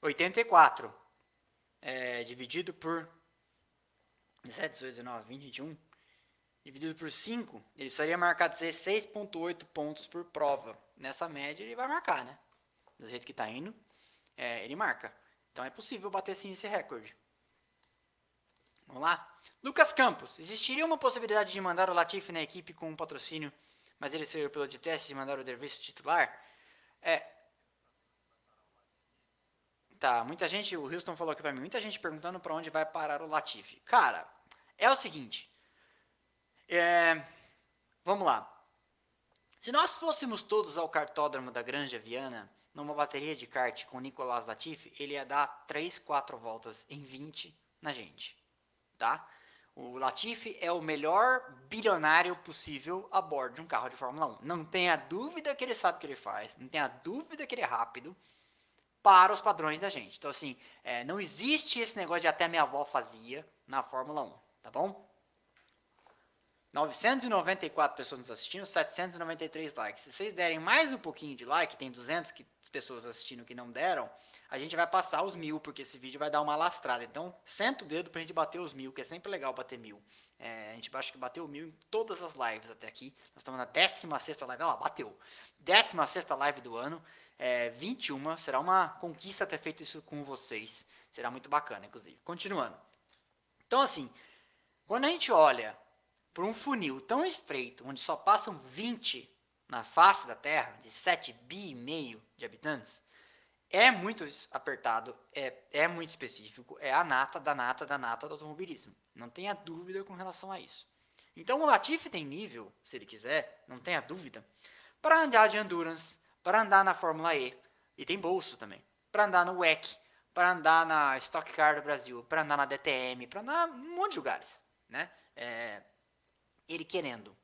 84. É, dividido por 17, 18, 19, 20, 21 dividido por 5, ele precisaria marcar 16,8 pontos por prova. Nessa média, ele vai marcar, né? Do jeito que está indo, é, ele marca. Então é possível bater sim esse recorde. Vamos lá? Lucas Campos. Existiria uma possibilidade de mandar o Latifi na equipe com um patrocínio, mas ele ser o piloto de teste e mandar o Dervish titular? É. Tá, muita gente, o Houston falou aqui pra mim, muita gente perguntando para onde vai parar o Latifi. Cara, é o seguinte, é, vamos lá. Se nós fôssemos todos ao cartódromo da Granja Viana, numa bateria de kart com Nicolás Latifi, ele ia dar 3, 4 voltas em 20 na gente. Tá? O Latifi é o melhor bilionário possível a bordo de um carro de Fórmula 1. Não tenha dúvida que ele sabe o que ele faz, não tenha dúvida que ele é rápido para os padrões da gente. Então, assim, é, não existe esse negócio de até minha avó fazia na Fórmula 1, tá bom? 994 pessoas nos assistindo, 793 likes. Se vocês derem mais um pouquinho de like, tem 200 que, pessoas assistindo que não deram, a gente vai passar os mil, porque esse vídeo vai dar uma lastrada. Então, senta o dedo pra gente bater os mil, que é sempre legal bater mil. É, a gente acha que bateu mil em todas as lives até aqui. Nós estamos na 16 live. Olha lá, bateu. 16 live do ano. É, 21. Será uma conquista ter feito isso com vocês. Será muito bacana, inclusive. Continuando. Então, assim, quando a gente olha por um funil tão estreito, onde só passam 20 na face da Terra, de 7 bi e meio de habitantes, é muito apertado, é, é muito específico, é a nata da nata da nata do automobilismo. Não tenha dúvida com relação a isso. Então o Latifi tem nível, se ele quiser, não tenha dúvida, para andar de endurance, para andar na Fórmula E, e tem bolso também, para andar no WEC, para andar na Stock Car do Brasil, para andar na DTM, para andar em um monte de lugares, né? É, ele querendo.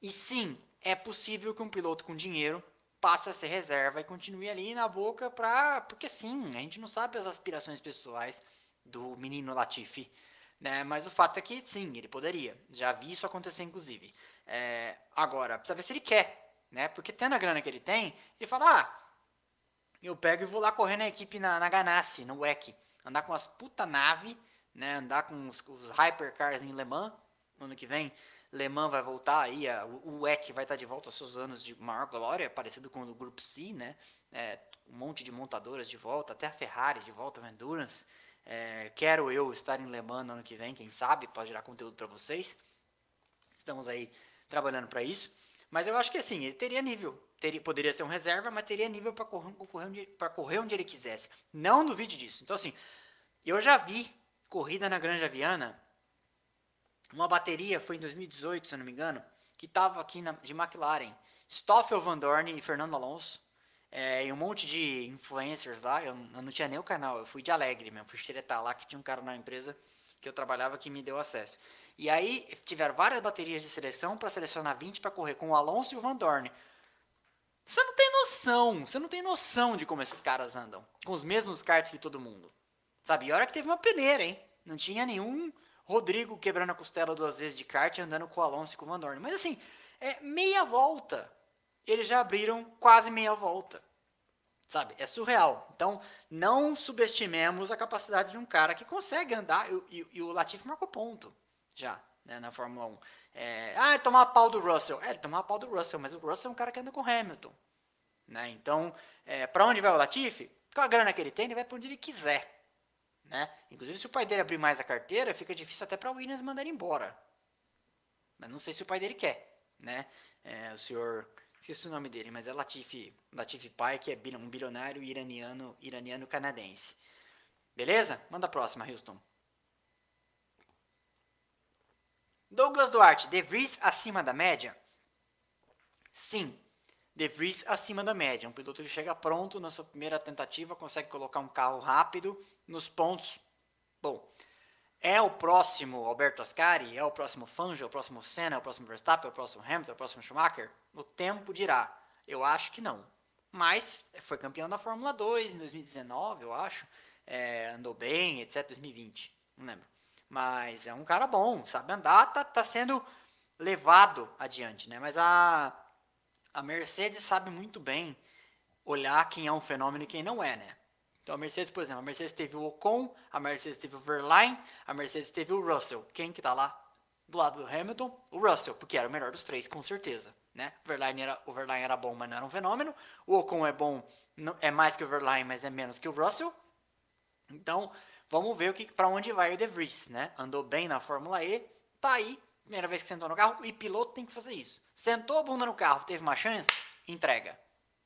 E sim, é possível que um piloto com dinheiro passe a ser reserva e continue ali na boca pra. Porque sim, a gente não sabe as aspirações pessoais do menino Latifi. Né? Mas o fato é que sim, ele poderia. Já vi isso acontecer, inclusive. É, agora, precisa ver se ele quer. Né? Porque tendo a grana que ele tem, ele fala: ah, eu pego e vou lá correr na equipe na, na Ganassi, no WEC. Andar com as puta nave, né? andar com os, os hypercars em Le Mans ano que vem. Le Mans vai voltar aí, a, o WEC vai estar de volta aos seus anos de maior glória, parecido com o do Grupo C, né? É, um monte de montadoras de volta, até a Ferrari de volta, a Endurance. É, quero eu estar em Le Mans no ano que vem, quem sabe, pode gerar conteúdo para vocês. Estamos aí trabalhando para isso. Mas eu acho que assim, ele teria nível. Teria, poderia ser um reserva, mas teria nível para correr, correr, correr onde ele quisesse. Não duvide disso. Então, assim, eu já vi corrida na Granja Viana uma bateria, foi em 2018, se eu não me engano, que estava aqui na, de McLaren. Stoffel Van Dorn e Fernando Alonso. É, e um monte de influencers lá. Eu, eu, não tinha nem o canal, eu fui de alegre mesmo. Fui xeretar lá que tinha um cara na empresa que eu trabalhava que me deu acesso. E aí tiveram várias baterias de seleção para selecionar 20 para correr com o Alonso e o Van Dorn. Você não tem noção, você não tem noção de como esses caras andam. Com os mesmos karts que todo mundo. Sabe? E hora que teve uma peneira, hein? Não tinha nenhum Rodrigo quebrando a costela duas vezes de kart andando com o Alonso e com o Van Dorn. Mas assim, é meia volta. Eles já abriram quase meia volta. Sabe? É surreal. Então, não subestimemos a capacidade de um cara que consegue andar. E, e, e o Latifi marcou ponto já né, na Fórmula 1. É, ah, tomar pau do Russell. É, tomar pau do Russell, mas o Russell é um cara que anda com Hamilton. Né? Então, é, para onde vai o Latifi? Com a grana que ele tem, ele vai para onde ele quiser. Né? Inclusive, se o pai dele abrir mais a carteira, fica difícil até para o Williams mandar ele embora. Mas não sei se o pai dele quer. Né? É, o senhor Esqueci o nome dele, mas é Latifi, Latifi Pai, que é um bilionário iraniano, iraniano canadense. Beleza? Manda a próxima, Houston. Douglas Duarte, De Vries acima da média? Sim, De Vries acima da média. Um piloto que chega pronto na sua primeira tentativa, consegue colocar um carro rápido nos pontos. Bom, é o próximo Alberto Ascari? É o próximo Fangio? É o próximo Senna? É o próximo Verstappen? É o próximo Hamilton? É o próximo Schumacher? O tempo dirá. Eu acho que não. Mas foi campeão da Fórmula 2 em 2019, eu acho. É, andou bem, etc. 2020, não lembro. Mas é um cara bom, sabe andar, tá, tá sendo levado adiante, né? Mas a, a Mercedes sabe muito bem olhar quem é um fenômeno e quem não é, né? Então a Mercedes, por exemplo, a Mercedes teve o Ocon, a Mercedes teve o Verlaine, a Mercedes teve o Russell. Quem que tá lá do lado do Hamilton? O Russell, porque era o melhor dos três, com certeza. Né? O, Verlaine era, o Verlaine era bom, mas não era um fenômeno. O Ocon é bom, é mais que o Verlaine, mas é menos que o Russell. Então, vamos ver o que para onde vai o De Vries, né? Andou bem na Fórmula E, tá aí, primeira vez que sentou no carro, e piloto tem que fazer isso. Sentou a bunda no carro, teve uma chance, entrega.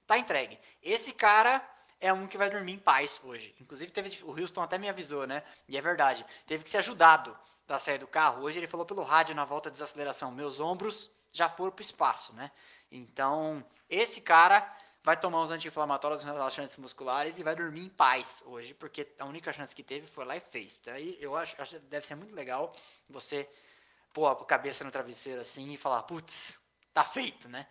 Tá entregue. Esse cara é um que vai dormir em paz hoje. Inclusive, teve, o Houston até me avisou, né? E é verdade. Teve que ser ajudado da sair do carro. Hoje ele falou pelo rádio na volta de desaceleração: meus ombros já foram para o espaço, né? Então, esse cara vai tomar os anti-inflamatórios, os relaxantes musculares e vai dormir em paz hoje, porque a única chance que teve foi lá e fez. Daí eu acho, acho que deve ser muito legal você pôr a cabeça no travesseiro assim e falar: putz, tá feito, né?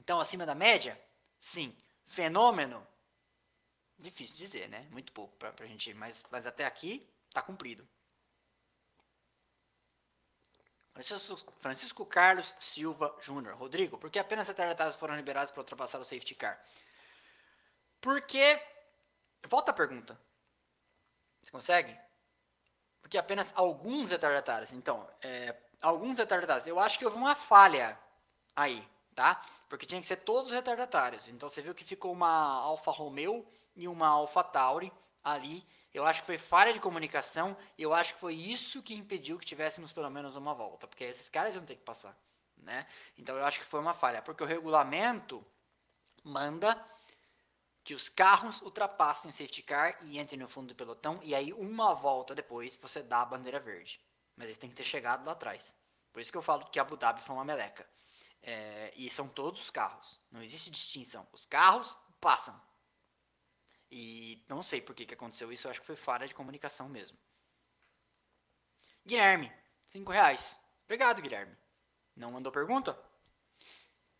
Então, acima da média? Sim. Fenômeno? Difícil dizer, né? Muito pouco pra, pra gente, mas, mas até aqui tá cumprido. Francisco, Carlos Silva Júnior. Rodrigo, por que apenas retardatários foram liberados para ultrapassar o safety car? Porque. Volta a pergunta. Você consegue? Porque apenas alguns retardatários. Então, é, alguns retardatários. Eu acho que houve uma falha aí, tá? Porque tinha que ser todos retardatários. Então você viu que ficou uma Alfa Romeo e uma AlphaTauri ali. Eu acho que foi falha de comunicação. Eu acho que foi isso que impediu que tivéssemos pelo menos uma volta, porque esses caras iam ter que passar, né? Então eu acho que foi uma falha, porque o regulamento manda que os carros ultrapassem o safety car e entrem no fundo do pelotão e aí uma volta depois você dá a bandeira verde. Mas eles têm que ter chegado lá atrás. Por isso que eu falo que Abu Dhabi foi uma meleca. É, e são todos os carros. Não existe distinção. Os carros passam. E não sei por que, que aconteceu isso, eu acho que foi falha de comunicação mesmo. Guilherme, 5 reais. Obrigado, Guilherme. Não mandou pergunta?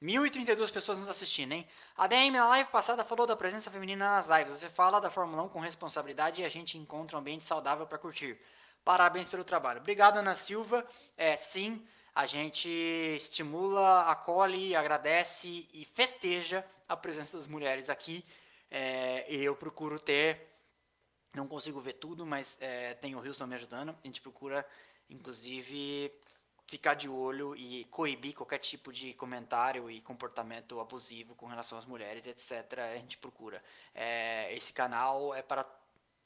1.032 pessoas nos assistindo, hein? A DM na live passada falou da presença feminina nas lives. Você fala da Fórmula 1 com responsabilidade e a gente encontra um ambiente saudável para curtir. Parabéns pelo trabalho. Obrigado, Ana Silva. É, sim, a gente estimula, acolhe, agradece e festeja a presença das mulheres aqui é, eu procuro ter, não consigo ver tudo, mas é, tem o Houston me ajudando. A gente procura, inclusive, ficar de olho e coibir qualquer tipo de comentário e comportamento abusivo com relação às mulheres, etc. A gente procura. É, esse canal é para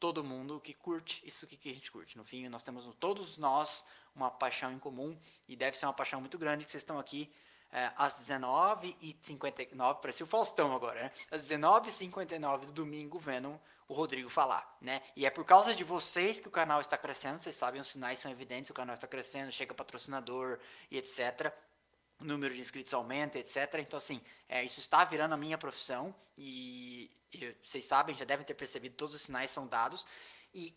todo mundo que curte isso que a gente curte. No fim, nós temos todos nós uma paixão em comum e deve ser uma paixão muito grande que vocês estão aqui é, às 19h59, parecia o Faustão agora, né? Às 19h59 do domingo, vendo o Rodrigo falar, né? E é por causa de vocês que o canal está crescendo, vocês sabem, os sinais são evidentes, o canal está crescendo, chega patrocinador e etc. O número de inscritos aumenta, etc. Então, assim, é, isso está virando a minha profissão e, e vocês sabem, já devem ter percebido, todos os sinais são dados. E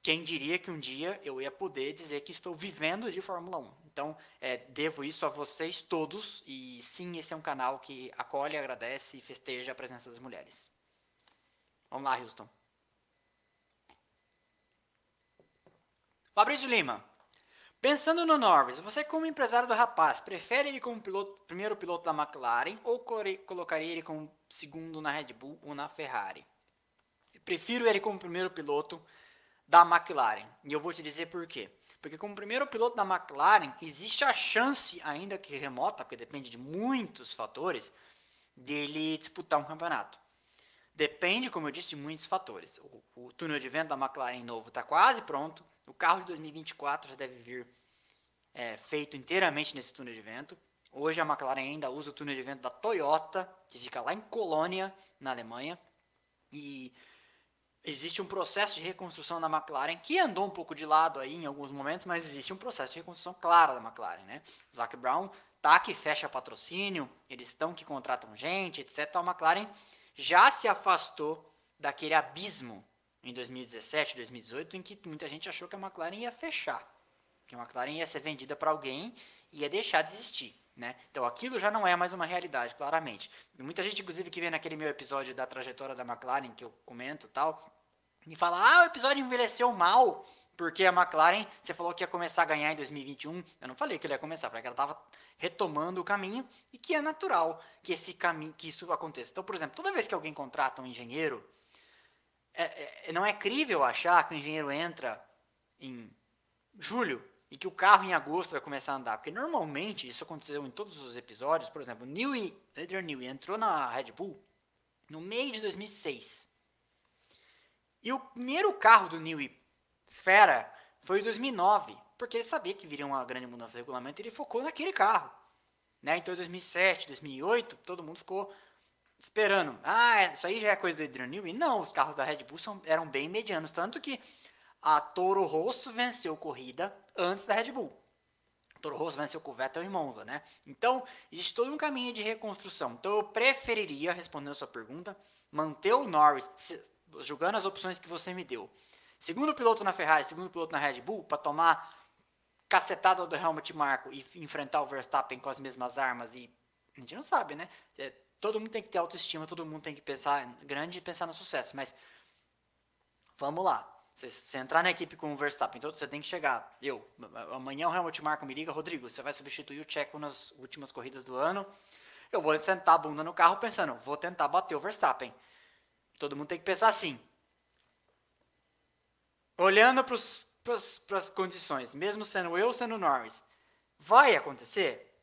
quem diria que um dia eu ia poder dizer que estou vivendo de Fórmula 1? Então, é, devo isso a vocês todos. E sim, esse é um canal que acolhe, agradece e festeja a presença das mulheres. Vamos lá, Houston. Fabrício Lima. Pensando no Norris, você como empresário do rapaz, prefere ele como piloto, primeiro piloto da McLaren ou colocaria ele como segundo na Red Bull ou na Ferrari? Prefiro ele como primeiro piloto da McLaren. E eu vou te dizer por quê. Porque como primeiro piloto da McLaren, existe a chance, ainda que remota, porque depende de muitos fatores, dele disputar um campeonato. Depende, como eu disse, de muitos fatores. O, o túnel de vento da McLaren novo está quase pronto. O carro de 2024 já deve vir é, feito inteiramente nesse túnel de vento. Hoje a McLaren ainda usa o túnel de vento da Toyota, que fica lá em Colônia, na Alemanha. E existe um processo de reconstrução da McLaren que andou um pouco de lado aí em alguns momentos, mas existe um processo de reconstrução clara da McLaren, né? Zac Brown tá que fecha patrocínio, eles estão que contratam gente, etc. A McLaren já se afastou daquele abismo em 2017, 2018, em que muita gente achou que a McLaren ia fechar, que a McLaren ia ser vendida para alguém e ia deixar de existir. Né? Então aquilo já não é mais uma realidade, claramente. E muita gente, inclusive, que vê naquele meu episódio da trajetória da McLaren, que eu comento tal, e fala, ah, o episódio envelheceu mal, porque a McLaren, você falou que ia começar a ganhar em 2021. Eu não falei que ele ia começar, falei que ela estava retomando o caminho e que é natural que esse caminho, que isso aconteça. Então, por exemplo, toda vez que alguém contrata um engenheiro, é, é, não é crível achar que o engenheiro entra em julho e que o carro em agosto vai começar a andar. Porque normalmente isso aconteceu em todos os episódios. Por exemplo, Newey, Adrian Newey entrou na Red Bull no meio de 2006. E o primeiro carro do Newey fera foi em 2009, porque ele sabia que viria uma grande mudança de regulamento e ele focou naquele carro. Né? Então, em 2007, 2008, todo mundo ficou esperando. Ah, isso aí já é coisa do Adrian Newey? Não, os carros da Red Bull são, eram bem medianos. Tanto que a Toro Rosso venceu corrida antes da Red Bull. Toro Rosso venceu com o Vettel em Monza, né? Então, existe todo um caminho de reconstrução. Então, eu preferiria, respondendo a sua pergunta, manter o Norris, julgando as opções que você me deu. Segundo piloto na Ferrari, segundo piloto na Red Bull, para tomar cacetada do Helmut Marko e enfrentar o Verstappen com as mesmas armas e a gente não sabe, né? É, todo mundo tem que ter autoestima, todo mundo tem que pensar grande e pensar no sucesso, mas vamos lá. Você, entrar na equipe com o Verstappen, então você tem que chegar. Eu, amanhã o Helmut Marko me liga, Rodrigo, você vai substituir o Checo nas últimas corridas do ano. Eu vou sentar a bunda no carro pensando, vou tentar bater o Verstappen. Todo mundo tem que pensar assim. Olhando para as condições, mesmo sendo eu, sendo Norris, vai acontecer?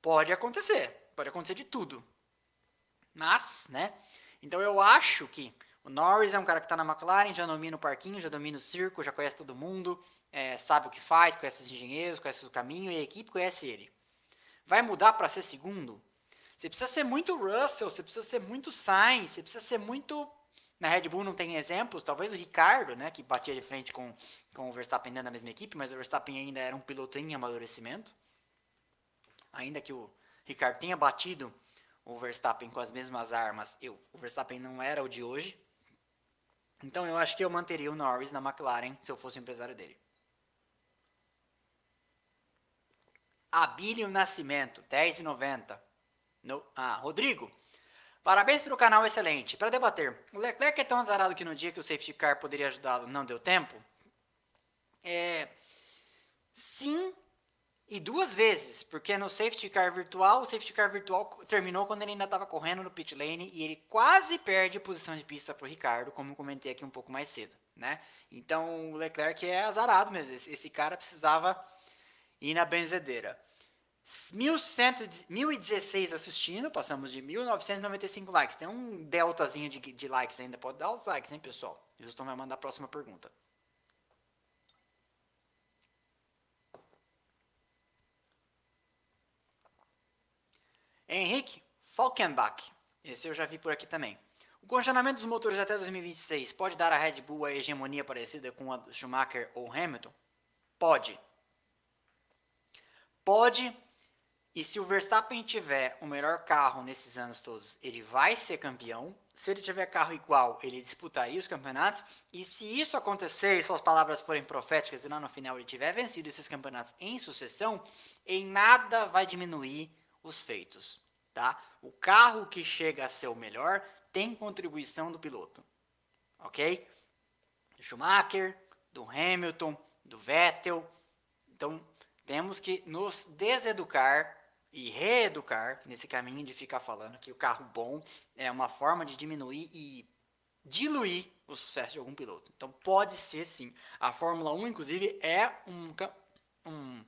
Pode acontecer. Pode acontecer de tudo. Mas, né? Então eu acho que o Norris é um cara que está na McLaren, já domina o parquinho, já domina o circo, já conhece todo mundo, é, sabe o que faz, conhece os engenheiros, conhece o caminho e a equipe conhece ele. Vai mudar para ser segundo? Você precisa ser muito Russell, você precisa ser muito Sainz, você precisa ser muito. Na Red Bull não tem exemplos, talvez o Ricardo, né, que batia de frente com, com o Verstappen dentro da mesma equipe, mas o Verstappen ainda era um piloto em amadurecimento. Ainda que o Ricardo tenha batido o Verstappen com as mesmas armas, eu, o Verstappen não era o de hoje, então eu acho que eu manteria o Norris na McLaren se eu fosse o empresário dele. Abílio Nascimento, 10,90. No, ah, Rodrigo, parabéns pelo canal excelente. Para debater, o Leclerc é tão azarado que no dia que o safety car poderia ajudá-lo não deu tempo? É, sim e duas vezes, porque no safety car virtual, o safety car virtual terminou quando ele ainda estava correndo no pit lane e ele quase perde posição de pista para o Ricardo, como comentei aqui um pouco mais cedo, né? Então o Leclerc é azarado mesmo, esse, esse cara precisava ir na benzedeira. 1016 assistindo, passamos de 1995 likes. Tem um deltazinho de, de likes ainda, pode dar os likes, hein, pessoal? Houston vai mandar a próxima pergunta. Henrique Falkenbach. Esse eu já vi por aqui também. O congestionamento dos motores até 2026 pode dar à Red Bull a hegemonia parecida com a do Schumacher ou Hamilton? Pode. Pode. E se o Verstappen tiver o melhor carro nesses anos todos, ele vai ser campeão, se ele tiver carro igual, ele disputaria os campeonatos. E se isso acontecer e suas palavras forem proféticas e lá no final ele tiver vencido esses campeonatos em sucessão, em nada vai diminuir os feitos. Tá? O carro que chega a ser o melhor tem contribuição do piloto. Ok? Do Schumacher, do Hamilton, do Vettel. Então, temos que nos deseducar e reeducar nesse caminho de ficar falando que o carro bom é uma forma de diminuir e diluir o sucesso de algum piloto. Então pode ser sim. A Fórmula 1, inclusive, é um, um,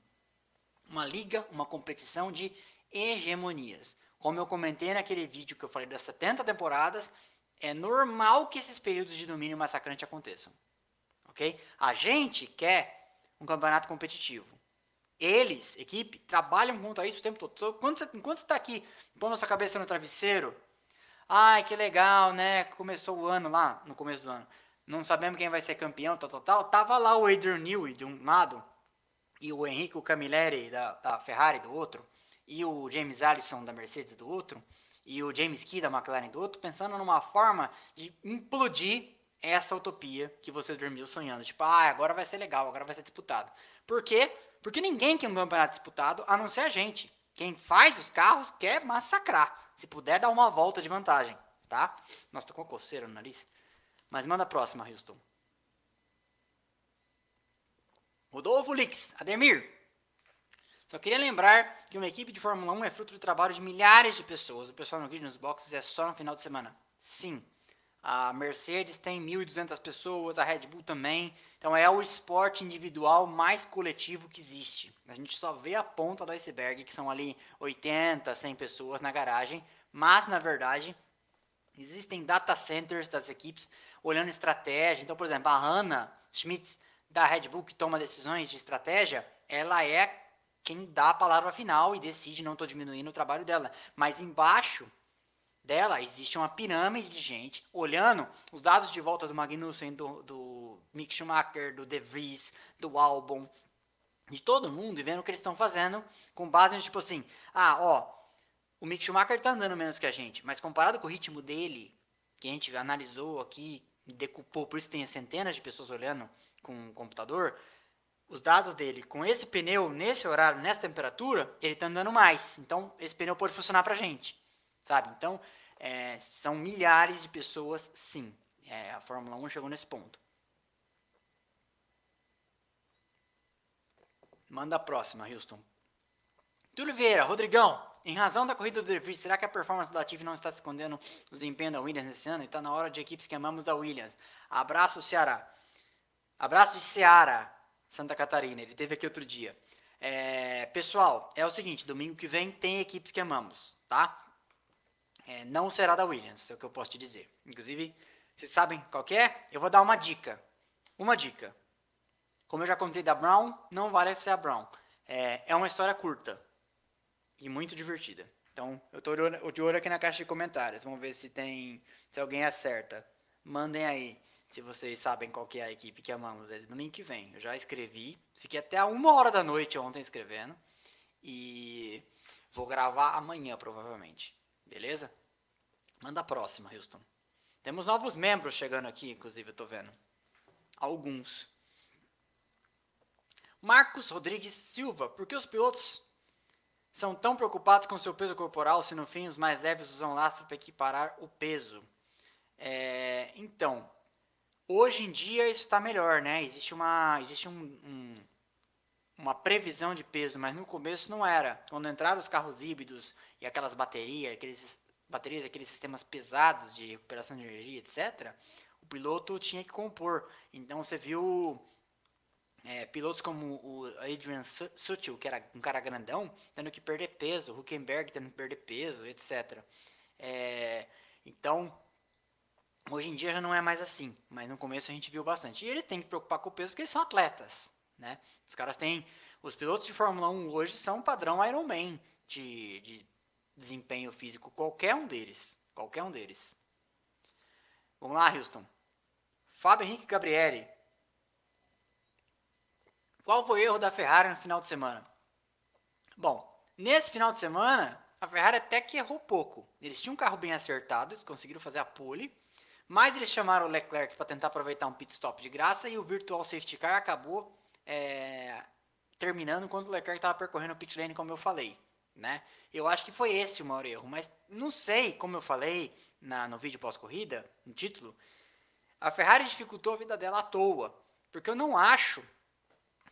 uma liga, uma competição de hegemonias. Como eu comentei naquele vídeo que eu falei das 70 temporadas, é normal que esses períodos de domínio massacrante aconteçam. Ok? A gente quer um campeonato competitivo. Eles, equipe, trabalham contra isso o tempo todo. Enquanto você, enquanto você está aqui pondo a sua cabeça no travesseiro, ai que legal, né? Começou o ano lá, no começo do ano. Não sabemos quem vai ser campeão, tal, tal, tal. Tava lá o Adrian Newey de um lado, e o Henrique Camilleri da, da Ferrari do outro, e o James Allison da Mercedes do outro, e o James Key da McLaren do outro, pensando numa forma de implodir essa utopia que você dormiu sonhando. Tipo, ah, agora vai ser legal, agora vai ser disputado. Por quê? Porque ninguém quer um campeonato disputado, a não ser a gente. Quem faz os carros quer massacrar. Se puder dar uma volta de vantagem, tá? Nossa, tô com coceira no nariz. Mas manda a próxima, Houston. Rodolfo Lix, Ademir. Só queria lembrar que uma equipe de Fórmula 1 é fruto do trabalho de milhares de pessoas. O pessoal no grid nos boxes é só no final de semana. Sim. A Mercedes tem 1.200 pessoas, a Red Bull também. Então é o esporte individual mais coletivo que existe. A gente só vê a ponta do iceberg, que são ali 80, 100 pessoas na garagem, mas na verdade existem data centers das equipes olhando estratégia. Então, por exemplo, a Hannah Schmitz da Red Bull que toma decisões de estratégia, ela é quem dá a palavra final e decide, não estou diminuindo o trabalho dela. Mas embaixo dela existe uma pirâmide de gente olhando os dados de volta do Magnussen, do, do Mick Schumacher, do De Vries, do Albon, de todo mundo e vendo o que eles estão fazendo com base no tipo assim, ah, ó, o Mick Schumacher está andando menos que a gente, mas comparado com o ritmo dele, que a gente analisou aqui, decupou, por isso tem centenas de pessoas olhando com o computador, os dados dele com esse pneu, nesse horário, nessa temperatura, ele está andando mais. Então, esse pneu pode funcionar para a gente sabe? Então, é, são milhares de pessoas, sim. É, a Fórmula 1 chegou nesse ponto. Manda a próxima, Houston. Túlio Vieira, Rodrigão, em razão da corrida do Vries, será que a performance da Latifi não está escondendo no desempenho da Williams nesse ano? E está na hora de equipes que amamos da Williams. Abraço, Ceará. Abraço de Ceará, Santa Catarina. Ele teve aqui outro dia. É, pessoal, é o seguinte, domingo que vem tem equipes que amamos, tá? é, não será da Williams, é o que eu posso te dizer. Inclusive, vocês sabem qual é? Eu vou dar uma dica. Uma dica. Como eu já contei da Brown, não vale ser a Brown. É, é uma história curta e muito divertida. Então, eu estou de olho aqui na caixa de comentários. Vamos ver se tem, se alguém acerta. Mandem aí se vocês sabem qual que é a equipe que amamos. É domingo que vem. Eu já escrevi. Fiquei até uma hora da noite ontem escrevendo. E vou gravar amanhã, provavelmente. Beleza? Manda a próxima, Houston. Temos novos membros chegando aqui, inclusive, eu tô vendo. Alguns. Marcos Rodrigues Silva. Por que os pilotos são tão preocupados com seu peso corporal se no fim os mais leves usam lastro para equiparar o peso? É, então, hoje em dia isso está melhor, né? Existe uma, existe um, um, uma previsão de peso, mas no começo não era. Quando entraram os carros híbridos e aquelas baterias, aqueles baterias, aqueles sistemas pesados de recuperação de energia, etc., o piloto tinha que compor. Então você viu é, pilotos como o Adrian Sutil, que era um cara grandão, tendo que perder peso, Huckenberg tendo que perder peso, etc. É, então, hoje em dia já não é mais assim, mas no começo a gente viu bastante. E eles têm que preocupar com o peso porque eles são atletas, né? Os caras têm... Os pilotos de Fórmula 1 hoje são padrão Ironman, de, de desempenho físico, qualquer um deles. Qualquer um deles. Vamos lá, Houston. Fábio Henrique Gabriele. Qual foi o erro da Ferrari no final de semana? Bom, nesse final de semana, A Ferrari até que errou pouco. Eles tinham um carro bem acertado, eles conseguiram fazer a pole, mas eles chamaram o Leclerc para tentar aproveitar um pit stop de graça e o virtual safety car acabou é, terminando quando o Leclerc estava percorrendo o pit lane, como eu falei. Né? Eu acho que foi esse o maior erro, mas não sei, como eu falei na, no vídeo pós-corrida, no título, a Ferrari dificultou a vida dela à toa, porque eu não acho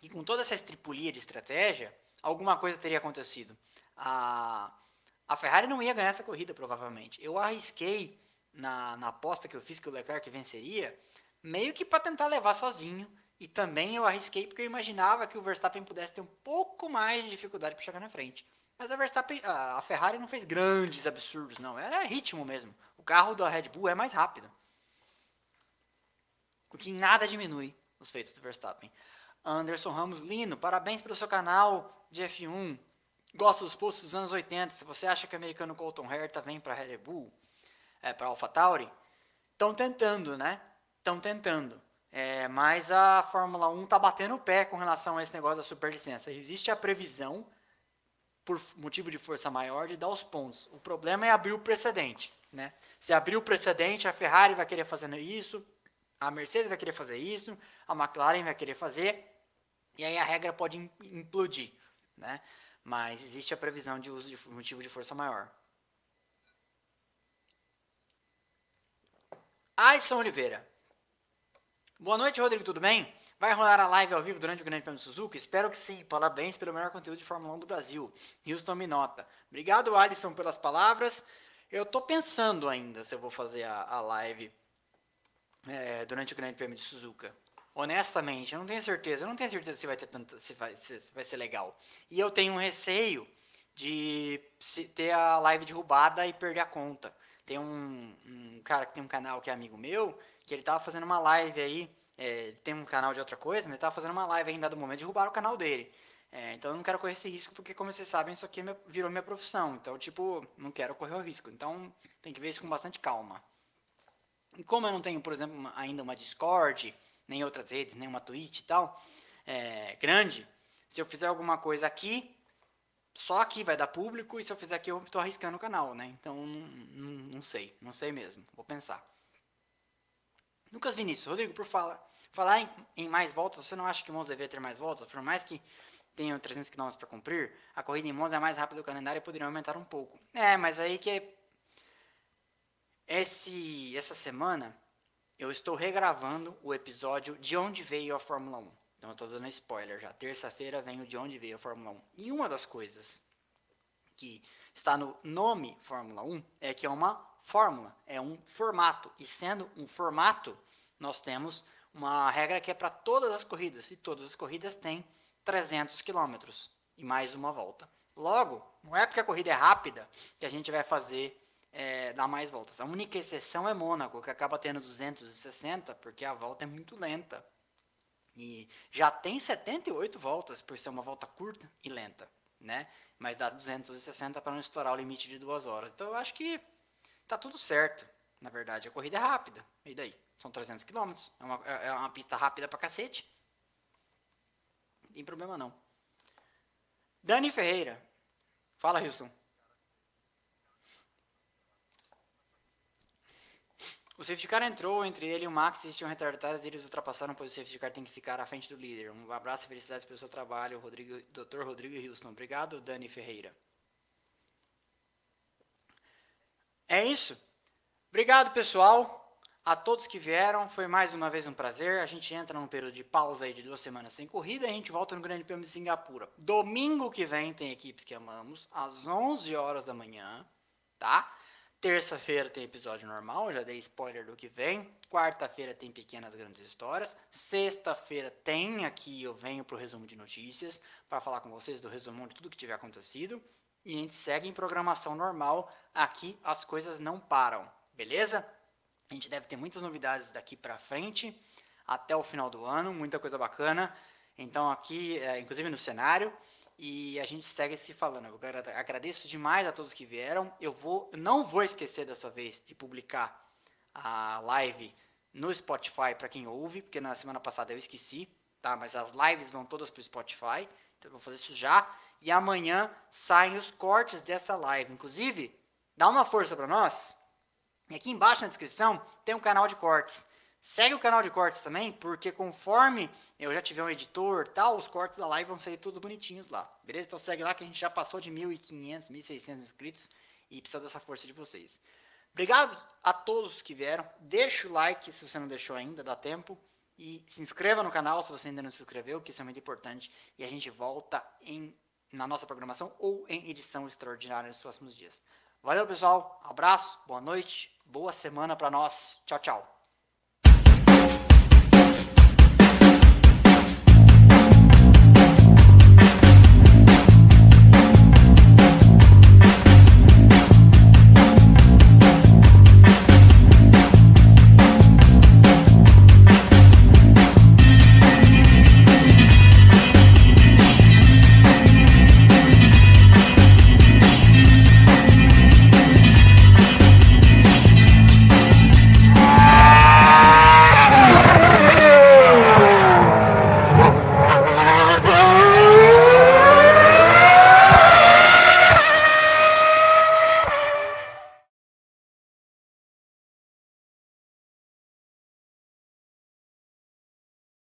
que com toda essa estripulia de estratégia, alguma coisa teria acontecido. A, a Ferrari não ia ganhar essa corrida, provavelmente. Eu arrisquei na, na aposta que eu fiz que o Leclerc venceria, meio que para tentar levar sozinho. E também eu arrisquei porque eu imaginava que o Verstappen pudesse ter um pouco mais de dificuldade para chegar na frente. Mas a Verstappen, a Ferrari não fez grandes absurdos, não. Era ritmo mesmo. O carro da Red Bull é mais rápido. O que nada diminui os feitos do Verstappen. Anderson Ramos Lino, parabéns pelo seu canal de F1. Gosto dos posts dos anos 80. Se você acha que o americano Colton Herta vem para Red Bull, é, para AlphaTauri, estão tentando, né? Estão tentando. É, mas a Fórmula 1 está batendo o pé com relação a esse negócio da superlicença. Existe a previsão, por motivo de força maior, de dar os pontos. O problema é abrir o precedente. Né? Se abrir o precedente, a Ferrari vai querer fazer isso, a Mercedes vai querer fazer isso, a McLaren vai querer fazer, e aí a regra pode implodir. Né? Mas existe a previsão de uso de motivo de força maior. Alisson Oliveira. Boa noite, Rodrigo, tudo bem? Vai rolar a live ao vivo durante o Grande Prêmio de Suzuka? Espero que sim. Parabéns pelo melhor conteúdo de Fórmula 1 do Brasil. Houston Minota. Obrigado, Alisson, pelas palavras. Eu tô pensando ainda se eu vou fazer a, a live é, durante o Grande Prêmio de Suzuka. Honestamente, eu não tenho certeza. Eu não tenho certeza se vai ter se vai, se vai ser legal. E eu tenho um receio de ter a live derrubada e perder a conta. Tem um, um, cara que tem um canal que é amigo meu, que ele tava fazendo uma live aí, é, tem um canal de outra coisa, mas ele tava fazendo uma live ainda do momento de roubar o canal dele. É, então eu não quero correr esse risco, porque como vocês sabem, isso aqui é virou minha profissão. Então, tipo, não quero correr o risco. Então tem que ver isso com bastante calma. E como eu não tenho, por exemplo, ainda uma Discord, nem outras redes, nem uma Twitch e tal, é, grande, se eu fizer alguma coisa aqui, só aqui vai dar público e se eu fizer aqui eu estou arriscando o canal, né? Então não, não, não, sei, não sei mesmo, vou pensar. Lucas Vinícius, Rodrigo, por falar, falar em, em, mais voltas, você não acha que Monza deveria ter mais voltas? Por mais que tenham 300 km para cumprir, a corrida em Monza é mais rápida do calendário e poderia aumentar um pouco. É, mas aí que esse, essa semana eu estou regravando o episódio de onde veio a Fórmula 1. Então eu estou dando spoiler já. Terça-feira vem o de onde veio a Fórmula 1. E uma das coisas que está no nome Fórmula 1 é que é uma fórmula, é um formato. E sendo um formato, nós temos uma regra que é para todas as corridas. E todas as corridas têm 300 km e mais uma volta. Logo, não é porque a corrida é rápida que a gente vai fazer é, dar mais voltas. A única exceção é Mônaco, que acaba tendo 260 porque a volta é muito lenta. E já tem 78 voltas por ser uma volta curta e lenta, né? Mas dá 260 para não estourar o limite de duas horas. Então eu acho que tá tudo certo. Na verdade, a corrida é rápida. E daí? São 300 km. É uma, é, é uma pista rápida pra cacete. Não tem problema não. Dani Ferreira. Fala, Wilson. O safety car entrou, entre ele e o Max existiam retardatários e eles ultrapassaram, pois o safety car tem que ficar à frente do líder. Um abraço e felicidades pelo seu trabalho, Rodrigo, Dr. Rodrigo Houston. Obrigado, Dani Ferreira. É isso. Obrigado, pessoal. A todos que vieram, foi mais uma vez um prazer. A gente entra num período de pausa aí de duas semanas sem corrida e a gente volta no Grande Prêmio de Singapura. Domingo que vem tem equipes que amamos, às 11 horas da manhã, tá? Terça-feira tem episódio normal, já dei spoiler do que vem. Quarta-feira tem pequenas grandes histórias. Sexta-feira tem aqui, eu venho para o resumo de notícias, para falar com vocês do resumo de tudo que tiver acontecido. E a gente segue em programação normal. Aqui as coisas não param, beleza? A gente deve ter muitas novidades daqui para frente, até o final do ano, muita coisa bacana. Então aqui, é, inclusive no cenário, e a gente segue se falando. Eu agradeço demais a todos que vieram. Eu vou, não vou esquecer dessa vez de publicar a live no Spotify para quem ouve, porque na semana passada eu esqueci, tá? Mas as lives vão todas para o Spotify, então eu vou fazer isso já. e amanhã saem os cortes dessa live. Inclusive, dá uma força para nós. E aqui embaixo na descrição tem um canal de cortes. Segue o canal de cortes também, porque conforme eu já tiver um editor tal, os cortes da live vão sair todos bonitinhos lá. Beleza? Então segue lá que a gente já passou de 1.500, 1.600 inscritos e precisa dessa força de vocês. Obrigado a todos que vieram. Deixa o like se você não deixou ainda, dá tempo. E se inscreva no canal se você ainda não se inscreveu, que isso é muito importante. E a gente volta em, na nossa programação ou em edição extraordinária nos próximos dias. Valeu, pessoal. Abraço, boa noite, boa semana para nós. Tchau, tchau.